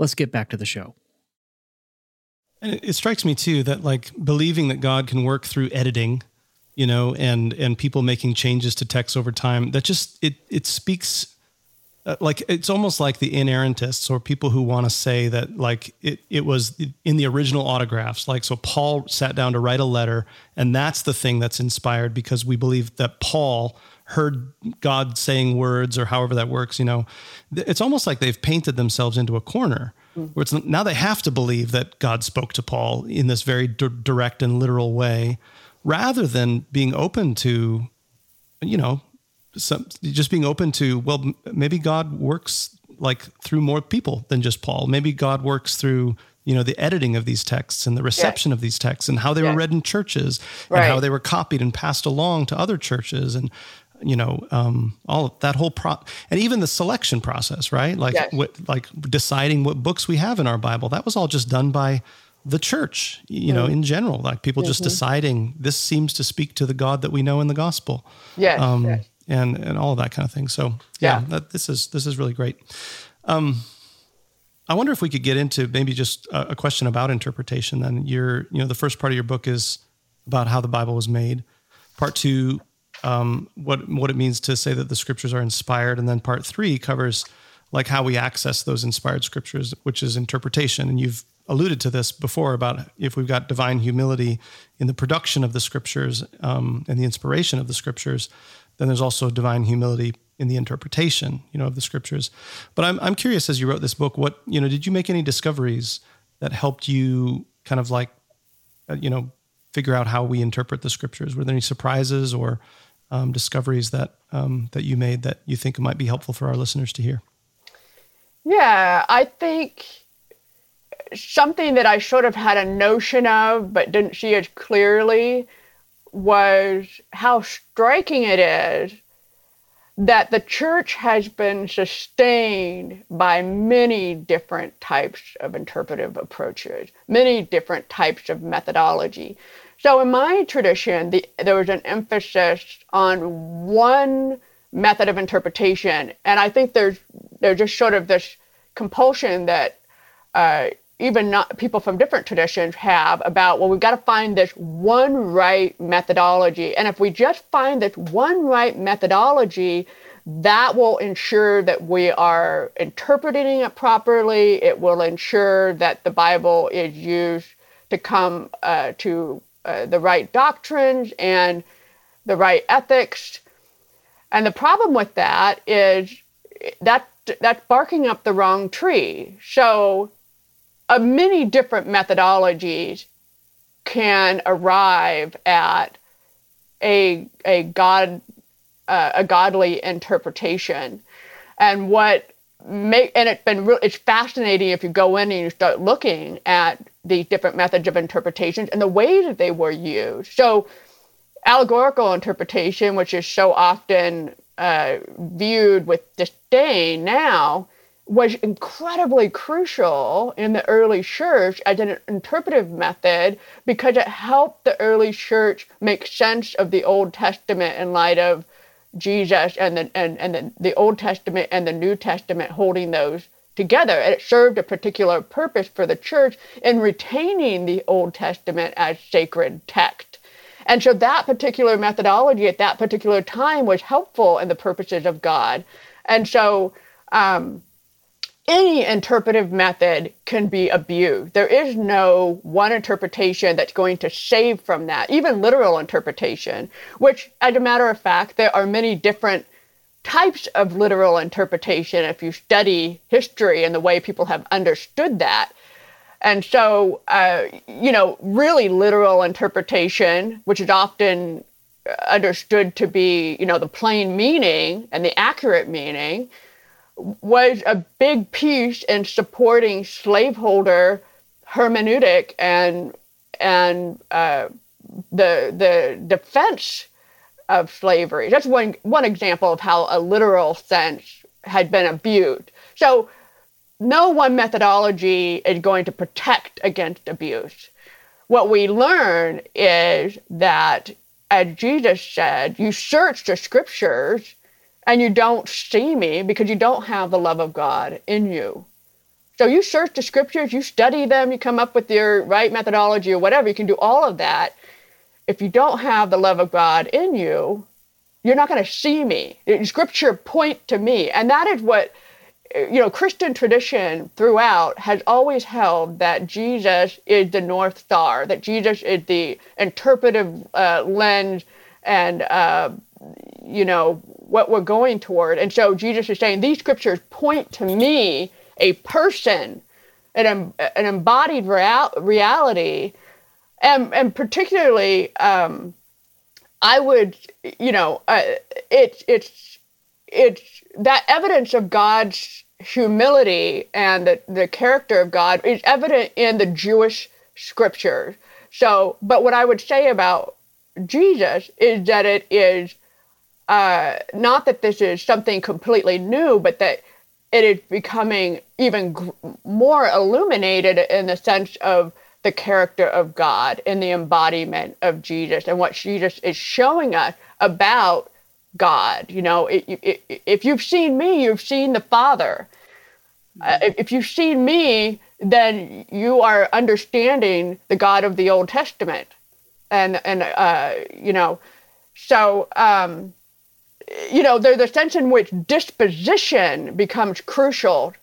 Let's get back to the show. And it, strikes me too that like believing that God can work through editing, you know, and and people making changes to text over time, that just it it speaks uh, like it's almost like the inerrantists or people who want to say that like it it was in the original autographs like so Paul sat down to write a letter and that's the thing that's inspired because we believe that Paul heard God saying words or however that works you know it's almost like they've painted themselves into a corner mm. where it's now they have to believe that God spoke to Paul in this very d- direct and literal way rather than being open to you know some, just being open to well maybe god works like through more people than just paul. Maybe god works through you know the editing of these texts and the reception of these texts and how they were read in churches Right. and how they were copied and passed along to other churches and you know um, all of that whole pro and even the selection process right like Yes. what like deciding what books we have in our bible that was all just done by the church you know in general like people just deciding this seems to speak to the god that we know in the gospel Yes, um, yes. and and all of that kind of thing. So yeah, Yeah. That, this is this is really great. Um, I wonder if we could get into maybe just a, a question about interpretation. Then your you know the first part of your book is about how the Bible was made. Part two, um, what what it means to say that the scriptures are inspired, and then part three covers like how we access those inspired scriptures, which is interpretation. And you've alluded to this before about if we've got divine humility in the production of the scriptures um, and the inspiration of the scriptures, then there's also divine humility in the interpretation, you know, of the scriptures. But I'm I'm curious as you wrote this book, what you know, did you make any discoveries that helped you kind of like, uh, you know, figure out how we interpret the scriptures? Were there any surprises or um, discoveries that um, that you made that you think might be helpful for our listeners to hear? Yeah, I think something that I sort of had a notion of but didn't see as clearly was how striking it is that the church has been sustained by many different types of interpretive approaches, many different types of methodology. So, in my tradition, the, there was an emphasis on one method of interpretation, and I think there's there's just sort of this compulsion that uh, even not people from different traditions have about well we've got to find this one right methodology. And if we just find this one right methodology that will ensure that we are interpreting it properly. It will ensure that the bible is used to come uh, to uh, the right doctrines and the right ethics. And the problem with that is that that's barking up the wrong tree so uh, many different methodologies can arrive at a a god uh, a godly interpretation, and what make and it's been re- it's fascinating if you go in and you start looking at these different methods of interpretations and the way that they were used. So, allegorical interpretation, which is so often uh, viewed with disdain now, was incredibly crucial in the early church as an interpretive method because it helped the early church make sense of the Old Testament in light of Jesus and the and, and the, the Old Testament and the New Testament holding those together. It served a particular purpose for the church in retaining the Old Testament as sacred text. And so that particular methodology at that particular time was helpful in the purposes of God. And so um, any interpretive method can be abused. There is no one interpretation that's going to save from that, even literal interpretation, which, as a matter of fact, there are many different types of literal interpretation if you study history and the way people have understood that. And so, uh, you know, really literal interpretation, which is often understood to be, you know, the plain meaning and the accurate meaning, was a big piece in supporting slaveholder hermeneutic and and uh, the the defense of slavery. That's one one example of how a literal sense had been abused. So no one methodology is going to protect against abuse. What we learn is that, as Jesus said, you search the scriptures and you don't see me because you don't have the love of God in you. So you search the scriptures, you study them, you come up with your right methodology or whatever, you can do all of that. If you don't have the love of God in you, you're not going to see me. Scripture point to me, and that is what you know. Christian tradition throughout has always held that Jesus is the north star, that Jesus is the interpretive uh, lens, and uh, you know what we're going toward. And so Jesus is saying these scriptures point to me, a person, an an embodied real, reality, and and particularly. Um, I would, you know, uh, it's it's it's that evidence of God's humility and the, the character of God is evident in the Jewish scriptures. So, but what I would say about Jesus is that it is uh, not that this is something completely new, but that it is becoming even gr- more illuminated in the sense of the character of God and the embodiment of Jesus and what Jesus is showing us about God. You know, it, it, if you've seen me, you've seen the Father. Uh, if, if you've seen me, then you are understanding the God of the Old Testament, and and uh, you know, so um, you know, there's a sense in which disposition becomes crucial,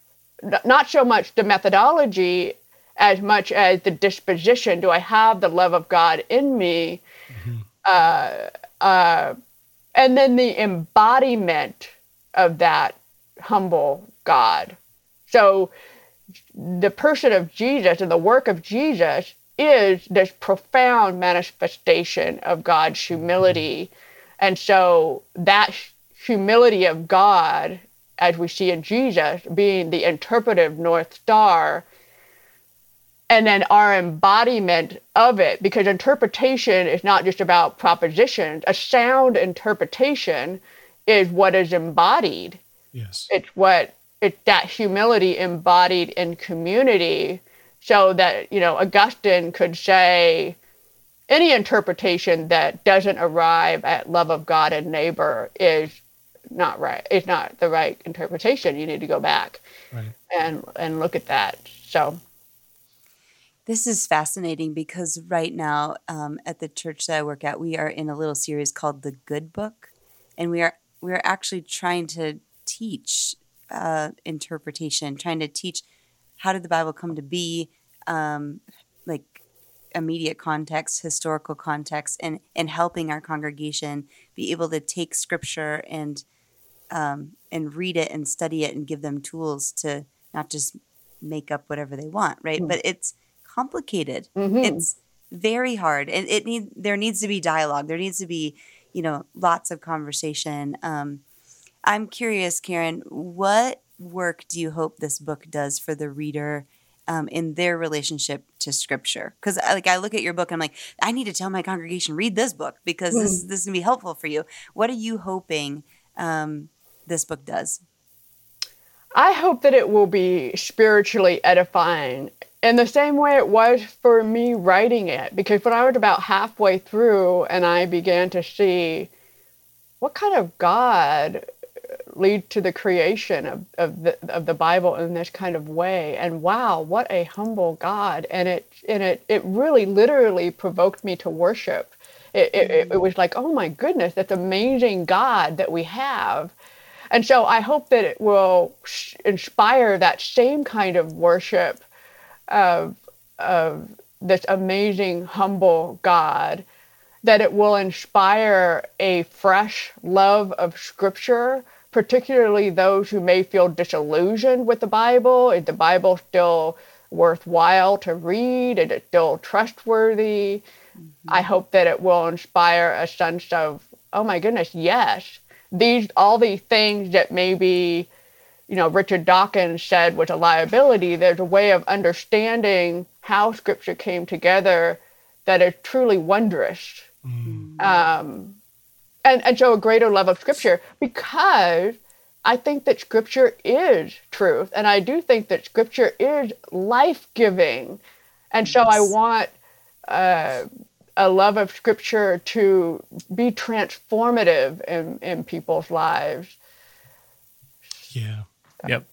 not so much the methodology as much as the disposition. Do I have the love of God in me? Mm-hmm. Uh, uh, and then the embodiment of that humble God. So the person of Jesus and the work of Jesus is this profound manifestation of God's humility. And so that humility of God, as we see in Jesus, being the interpretive North Star, and then our embodiment of it because interpretation is not just about propositions. A sound interpretation is what is embodied. Yes. It's what it's that humility embodied in community so that you know augustine could say any interpretation that doesn't arrive at love of god and neighbor is not right it's not the right interpretation. You need to go back right. and and look at that. So this is fascinating because right now um, at the church that I work at, we are in a little series called the Good Book, and we are we are actually trying to teach uh, interpretation, trying to teach how did the Bible come to be, um, like immediate context, historical context, and and helping our congregation be able to take Scripture and um, and read it and study it and give them tools to not just make up whatever they want, right? Mm. But it's complicated. Mm-hmm. It's very hard. It, it need there needs to be dialogue. There needs to be, you know, lots of conversation. Um, I'm curious, Karen, what work do you hope this book does for the reader um, in their relationship to Scripture? Because like I look at your book, I'm like, I need to tell my congregation read this book because mm. this this is gonna be helpful for you. What are you hoping um, this book does? I hope that it will be spiritually edifying in the same way it was for me writing it. Because when I was about halfway through and I began to see what kind of God uh, lead to the creation of, of the of the Bible in this kind of way. And wow, what a humble God. And it and it it really literally provoked me to worship. It, it, it was like, oh my goodness, that's amazing God that we have. And so I hope that it will inspire that same kind of worship of, of this amazing, humble God, that it will inspire a fresh love of Scripture, particularly those who may feel disillusioned with the Bible. Is the Bible still worthwhile to read? Is it still trustworthy? Mm-hmm. I hope that it will inspire a sense of, oh my goodness, yes, these all these things that maybe you know, Richard Dawkins said was a liability, there's a way of understanding how scripture came together that is truly wondrous. Mm. Um, and, and show a greater love of scripture because I think that scripture is truth. And I do think that scripture is life giving. And so I want uh, a love of scripture to be transformative in, in people's lives. Yeah. Yep.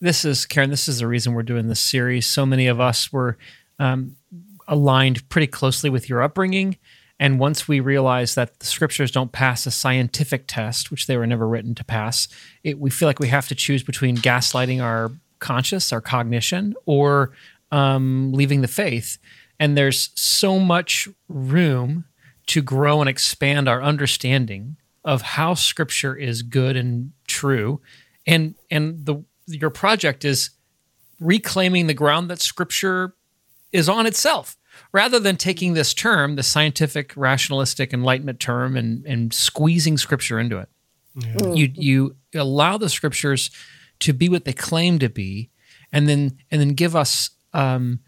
This is Karen. This is the reason we're doing this series. So many of us were um, aligned pretty closely with your upbringing, And once we realize that the scriptures don't pass a scientific test, which they were never written to pass, it, we feel like we have to choose between gaslighting our conscious, our cognition, or um, leaving the faith. And there's so much room to grow and expand our understanding of how scripture is good and true. And and the your project is reclaiming the ground that scripture is on itself rather than taking this term, the scientific, rationalistic enlightenment term, and, and squeezing scripture into it. Yeah. You you allow the scriptures to be what they claim to be, and then and then give us um,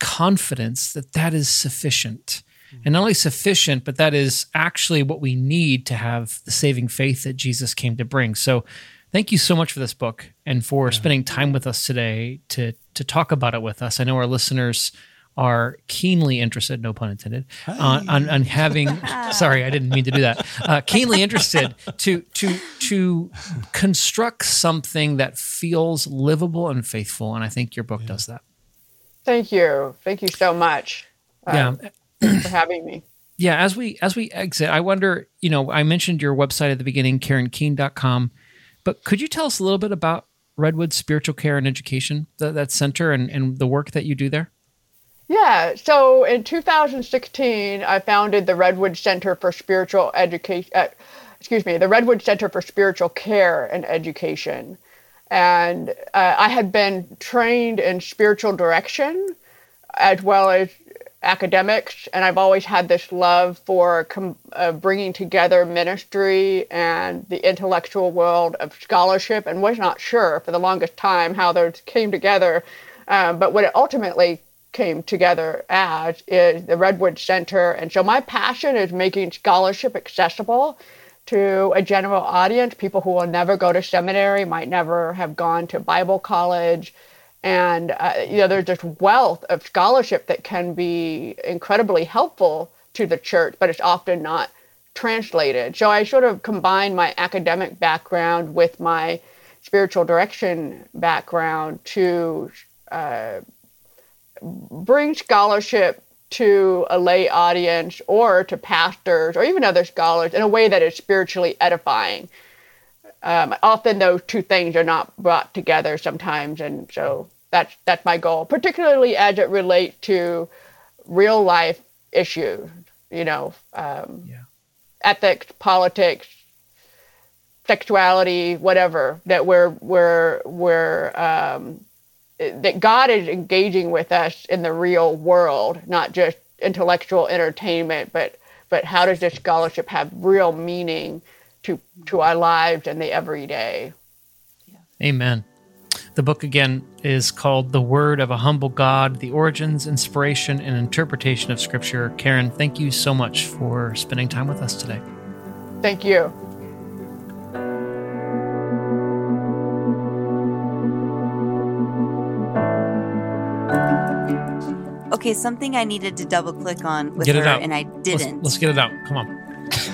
confidence that that is sufficient, mm-hmm. and not only sufficient, but that is actually what we need to have the saving faith that Jesus came to bring. So, thank you so much for this book and for yeah. spending time with us today to to talk about it with us. I know our listeners are keenly interested, no pun intended, on, on, on, having. sorry, I didn't mean to do that. Uh, keenly interested to to to construct something that feels livable and faithful, and I think your book yeah. does that. Thank you, thank you so much. Um, yeah. for having me. Yeah, as we as we exit, I wonder. You know, I mentioned your website at the beginning, KarenKeen.com, but could you tell us a little bit about Redwood Spiritual Care and Education, that, that center, and, and the work that you do there? Yeah, so in 2016, I founded the Redwood Center for Spiritual Education. Uh, excuse me, the Redwood Center for Spiritual Care and Education, and uh, I had been trained in spiritual direction as well as academics, and I've always had this love for com- uh, bringing together ministry and the intellectual world of scholarship, and was not sure for the longest time how those came together. Um, but what it ultimately came together as is the Redwood Center. And so my passion is making scholarship accessible to a general audience, people who will never go to seminary, might never have gone to Bible college. And, uh, you know, there's just wealth of scholarship that can be incredibly helpful to the church, but it's often not translated. So I sort of combine my academic background with my spiritual direction background to uh, bring scholarship to a lay audience or to pastors or even other scholars in a way that is spiritually edifying. Um, often those two things are not brought together sometimes, and so that's that's my goal, particularly as it relates to real life issues. You know, um, yeah. ethics, politics, sexuality, whatever that we're we're we're um, that God is engaging with us in the real world, not just intellectual entertainment, but but how does this scholarship have real meaning to to our lives and the everyday? Amen. The book again is called The Word of a Humble God The Origins, Inspiration, and Interpretation of Scripture. Karen, thank you so much for spending time with us today. Thank you. Okay, something I needed to double click on with get her, and I didn't. Let's, let's, get it out. Come on.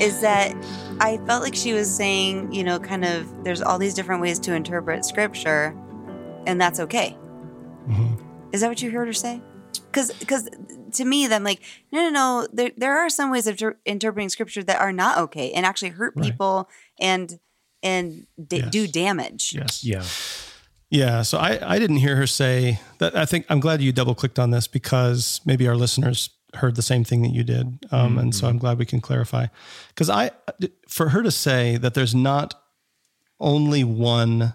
Is that I felt like she was saying, you know, kind of, there's all these different ways to interpret scripture, and that's okay. Mm-hmm. Is that what you heard her say? Because, because to me, then like, no, no, no. There, there are some ways of ter- interpreting scripture that are not okay and actually hurt right. people and and d- yes. do damage. Yes. Yeah. Yeah, so I, I didn't hear her say that. I think I'm glad you double clicked on this because maybe our listeners heard the same thing that you did, um, mm-hmm. and so I'm glad we can clarify. Because I, for her to say that there's not only one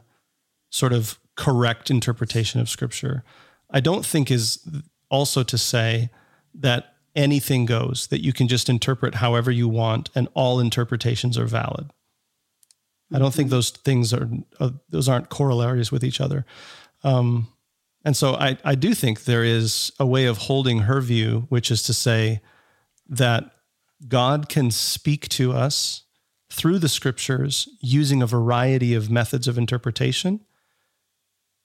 sort of correct interpretation of Scripture, I don't think is also to say that anything goes, that you can just interpret however you want, and all interpretations are valid. I don't think mm-hmm. those things are uh, those aren't corollaries with each other. Um, and so I, I do think there is a way of holding her view, which is to say that God can speak to us through the scriptures using a variety of methods of interpretation.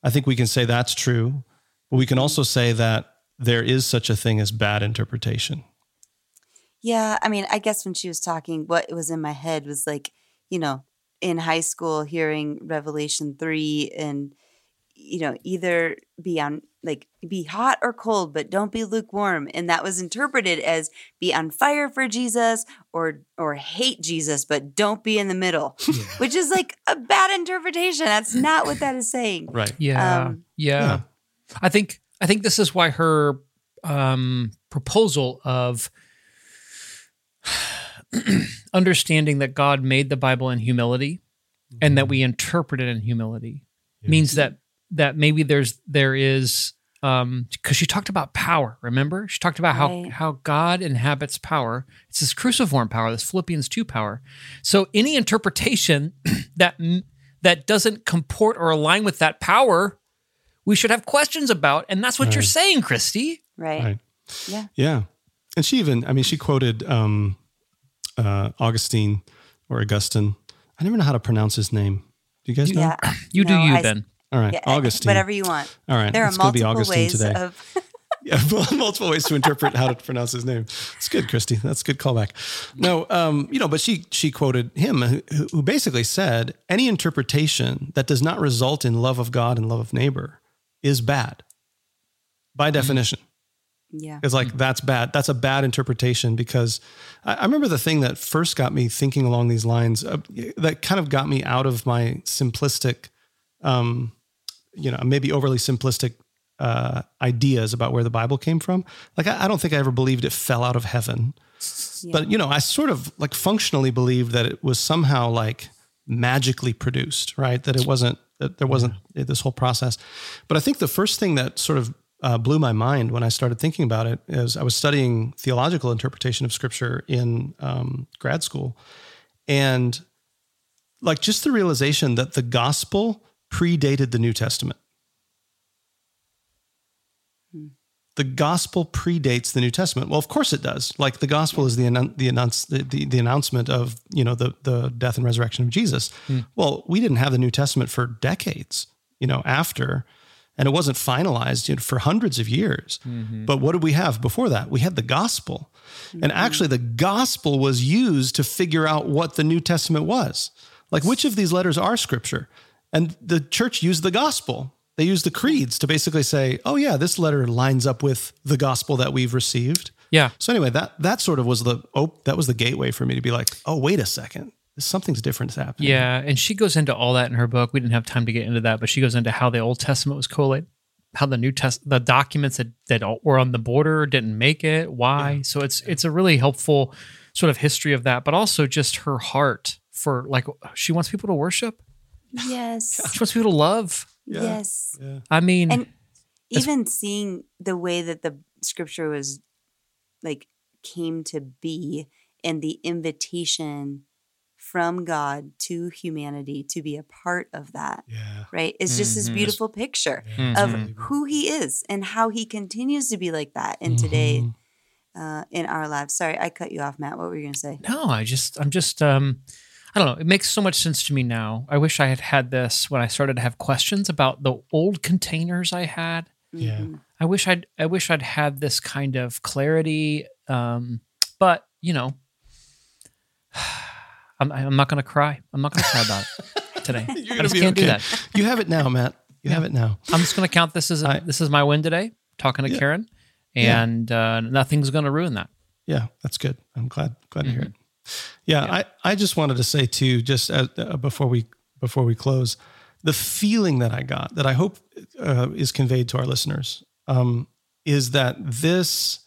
I think we can say that's true, but we can also say that there is such a thing as bad interpretation. Yeah, I mean, I guess when she was talking, what was in my head was like, you know, in high school hearing Revelation 3 and you know either be on like be hot or cold, but don't be lukewarm. And that was interpreted as be on fire for Jesus or or hate Jesus, but don't be in the middle, which is like a bad interpretation. That's not what that is saying. Right. Yeah, Um, yeah. yeah. I think I think this is why her um, proposal of understanding that God made the Bible in humility and that we interpret it in humility means that that maybe there's there is um because she talked about power remember she talked about how Right. how god inhabits power it's this cruciform power this philippians 2 power so any interpretation that that doesn't comport or align with that power we should have questions about and that's what you're saying christy Right. Right. Yeah. Yeah. And she even, I mean, she quoted um, uh, Augustine or Augustine. I never know how to pronounce his name. Do you guys know? Yeah. you do No, you I- then All right. Yeah, Augustine. Whatever you want. All right. There are it's going to be multiple ways today. of yeah, multiple ways to interpret how to pronounce his name. It's good, Christy. That's a good callback. No, um, you know, but she she quoted him, who, who basically said any interpretation that does not result in love of God and love of neighbor is bad by definition. yeah. It's like that's bad. That's a bad interpretation because I, I remember the thing that first got me thinking along these lines. Uh, that kind of got me out of my simplistic, um, you know, maybe overly simplistic uh, ideas about where the Bible came from. Like I, I don't think I ever believed it fell out of heaven, but you know, I sort of like functionally believed that it was somehow like magically produced, right? That it wasn't that there wasn't this whole process. But I think the first thing that sort of uh, blew my mind when I started thinking about it is I was studying theological interpretation of scripture in um, grad school, and like just the realization that the gospel predated the New Testament. Hmm. The gospel predates the New Testament. Well, of course it does. Like the gospel is the annou- the announce the, the, the announcement of you know the the death and resurrection of Jesus. Hmm. Well, we didn't have the New Testament for decades. You know, after and it wasn't finalized you know, for hundreds of years. Mm-hmm. But what did we have before that? We had the gospel. And mm-hmm. actually, the gospel was used to figure out what the New Testament was. Like, which of these letters are scripture? And the church used the gospel. They used the creeds to basically say, oh, yeah, this letter lines up with the gospel that we've received. yeah So anyway, that that sort of was the oh, that was the gateway for me to be like, oh, wait a second, something's different happening. Yeah, and she goes into all that in her book. We didn't have time to get into that, but she goes into how the Old Testament was collated, how the New Test, the documents that that were on the border didn't make it, why. So it's it's a really helpful sort of history of that, but also just her heart for like she wants people to worship, Yes. she wants people to love. Yes. Yeah. I mean, And even seeing the way that the scripture was like came to be and the invitation from God to humanity to be a part of that, Yeah. right? It's just this Mhm. beautiful picture of who he is and how he continues to be like that in today Mhm. uh, in our lives. Sorry, I cut you off, Matt. What were you going to say? no, I just I'm just um I don't know. It makes so much sense to me now. I wish I had had this when I started to have questions about the old containers I had. Yeah. Mhm. I wish I'd I wish I'd had this kind of clarity. Um, but you know, I'm I'm not gonna cry. I'm not gonna cry about it today. You're I gonna just be can't do that. You have it now, Matt. You have it now. I'm just gonna count this as a, I- this is my win today. Talking to Yeah. Karen, Yeah. and uh, nothing's gonna ruin that. Yeah, that's good. I'm glad glad to hear Mhm. it. Yeah, I I just wanted to say too, just as, uh, before we before we close, the feeling that I got that I hope uh, is conveyed to our listeners um, is that this,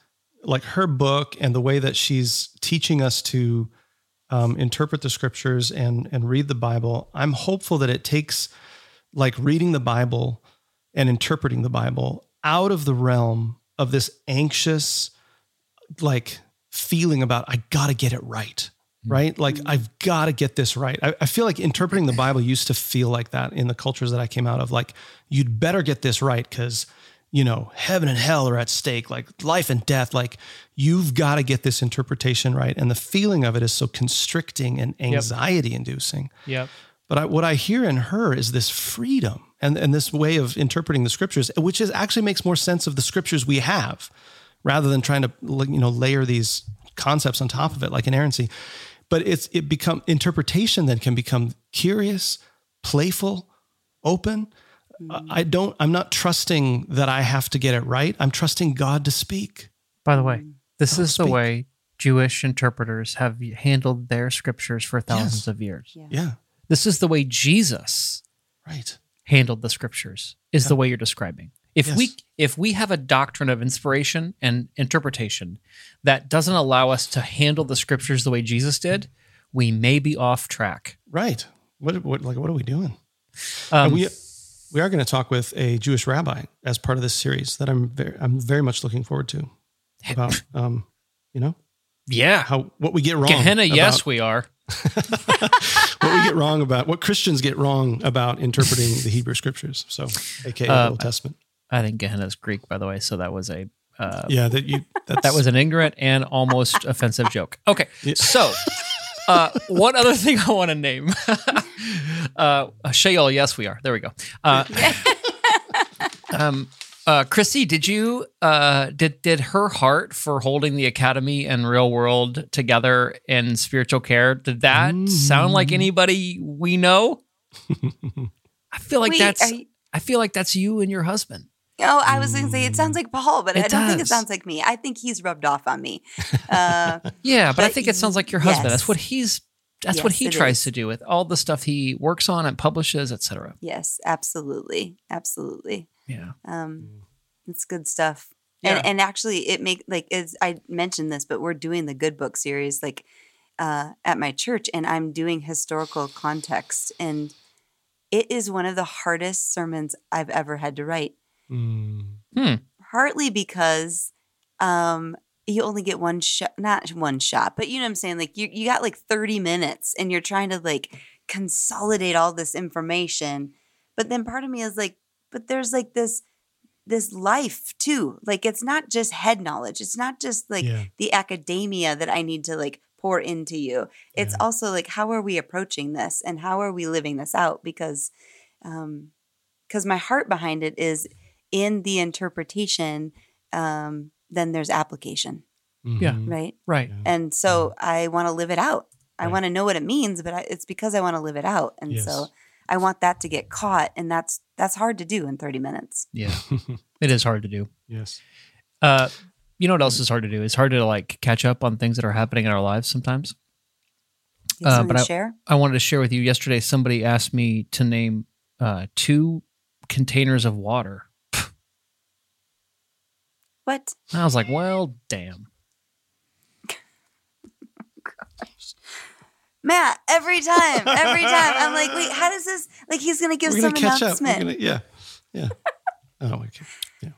like her book and the way that she's teaching us to um, interpret the scriptures and and read the Bible, I'm hopeful that it takes like reading the Bible and interpreting the Bible out of the realm of this anxious like feeling about I got to get it right. Mm. Right? Like I've got to get this right. I, I feel like interpreting the Bible used to feel like that in the cultures that I came out of. Like you'd better get this right because you know heaven and hell are at stake. Like life and death. Like you've got to get this interpretation right. And the feeling of it is so constricting and anxiety inducing. Yep. But I, what I hear in her is this freedom and, and this way of interpreting the scriptures, which is actually makes more sense of the scriptures we have, rather than trying to you know layer these concepts on top of it like inerrancy. But it's it become interpretation then can become curious, playful, open. Mm. I don't, I'm not trusting that I have to get it right. I'm trusting God to speak. By the way, mm. this Oh, is the way Jewish interpreters have handled their scriptures for thousands Yes. of years. Yeah. Yeah. This is the way Jesus Right. handled the scriptures. Is the way you're describing. If we if we have a doctrine of inspiration and interpretation that doesn't allow us to handle the scriptures the way Jesus did, we may be off track. Right. What, what, like, what are we doing? Um, we, we are going to talk with a Jewish rabbi as part of this series that I'm very, I'm very much looking forward to about, um, you know, yeah, how, what we get wrong. Gehenna. Yes, we are. what we get wrong about, what Christians get wrong about interpreting the Hebrew scriptures. So, AKA Uh, the Old Testament. I think Gehenna is Greek, by the way. So that was a uh, Yeah. That you, that's, that was an ignorant and almost offensive joke. Okay, Yeah. so uh, one other thing I want to name, uh, Sheol. Yes, we are. There we go. Uh, um, uh, Chrissy, did you uh, did did her heart for holding the academy and real world together in spiritual care? Did that sound like anybody we know? I feel like Wait, that's. are I feel like that's you and your husband. Oh, I was going to say it sounds like Paul, but It I don't think it sounds like me. I think he's rubbed off on me. Uh, Yeah, but, I But think it sounds like your husband. That's what he's that's what he tries is. to do with all the stuff he works on and publishes, etc. yes, absolutely, absolutely. Yeah. Um, it's good stuff. Yeah. And and actually, it make like as I mentioned this, but we're doing the Good Book series like uh, at my church, and I'm doing historical context, and it is one of the hardest sermons I've ever had to write. Mm, partly because um you only get one shot not one shot but you know what i'm saying? Like you, you got like 30 minutes and you're trying to like consolidate all this information but then part of me is like but there's like this this life too. Like it's not just head knowledge. It's not just like Yeah. the academia that i need to like pour into you. It's Yeah. also like how are we approaching this and how are we living this out? Because um because my heart behind it is in the interpretation um then there's application Yeah. mhm. right Right. Yeah. and so i want to live it out i Right. want to know what it means but I, it's because i want to live it out and Yes. so i want that to get caught and that's that's hard to do in 30 minutes Yeah. it is hard to do. yes. Uh you know what else is hard to do? It's hard to like catch up on things that are happening in our lives sometimes. you Uh, but to I- share I wanted to share with you yesterday somebody asked me to name uh two containers of water. What I was like, well, damn. matt every time every time i'm like wait how does this like he's gonna give We're some going to catch up. We're announcement gonna, yeah. Yeah. Oh, okay. Yeah.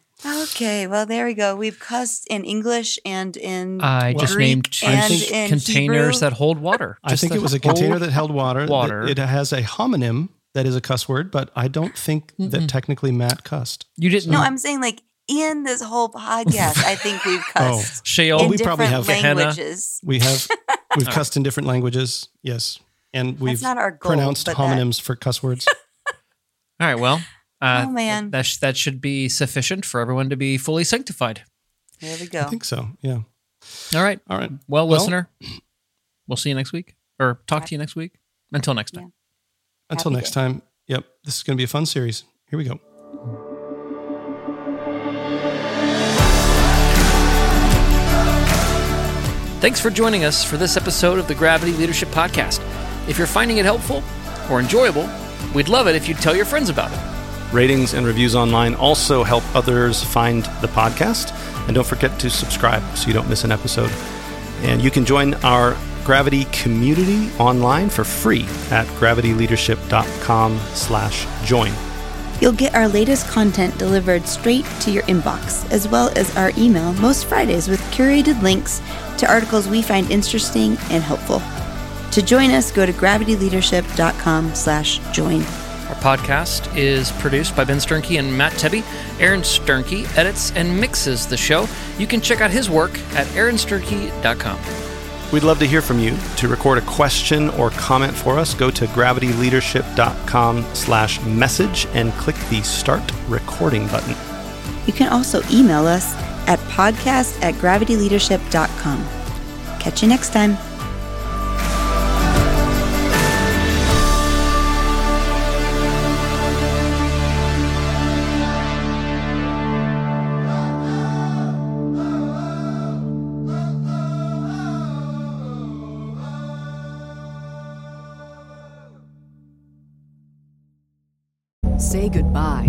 okay well there we go we've cussed in english and in I just named two and think- in containers Hebrew. that hold water. I think it was a container that held water. water. It has a homonym that is a cuss word, but I don't think that Mm-mm. technically Matt cussed. You didn't no i'm saying like in this whole podcast i think we've Oh. cussed Sheol. in we probably different have Gehenna. languages We have we've cussed in different languages. Yes. And we've not our goal, pronounced but that- homonyms for cuss words. All right. Well, uh, Oh, man. that sh- that should be sufficient for everyone to be fully sanctified. there we go. I think so. Yeah. All right. All right. Well, Well- listener, we'll see you next week, or talk to you next week. Until next time. Until Happy next day. time. Yep. This is going to be a fun series. Here we go. Thanks for joining us for this episode of the Gravity Leadership Podcast. If you're finding it helpful or enjoyable, we'd love it if you'd tell your friends about it. Ratings and reviews online also help others find the podcast. And don't forget to subscribe so you don't miss an episode. And you can join our Gravity community online for free at gravityleadership.com slash join. You'll get our latest content delivered straight to your inbox, as well as our email most Fridays with curated links to articles we find interesting and helpful. To join us, go to gravityleadership.com slash join. Our podcast is produced by Ben Sternke and Matt Tebbe. Aaron Sternke edits and mixes the show. You can check out his work at aaronsternke.com. We'd love to hear from you. To record a question or comment for us, go to gravityleadership.com slash message and click the start recording button. You can also email us at podcast at gravityleadership.com. Catch you next time. Say goodbye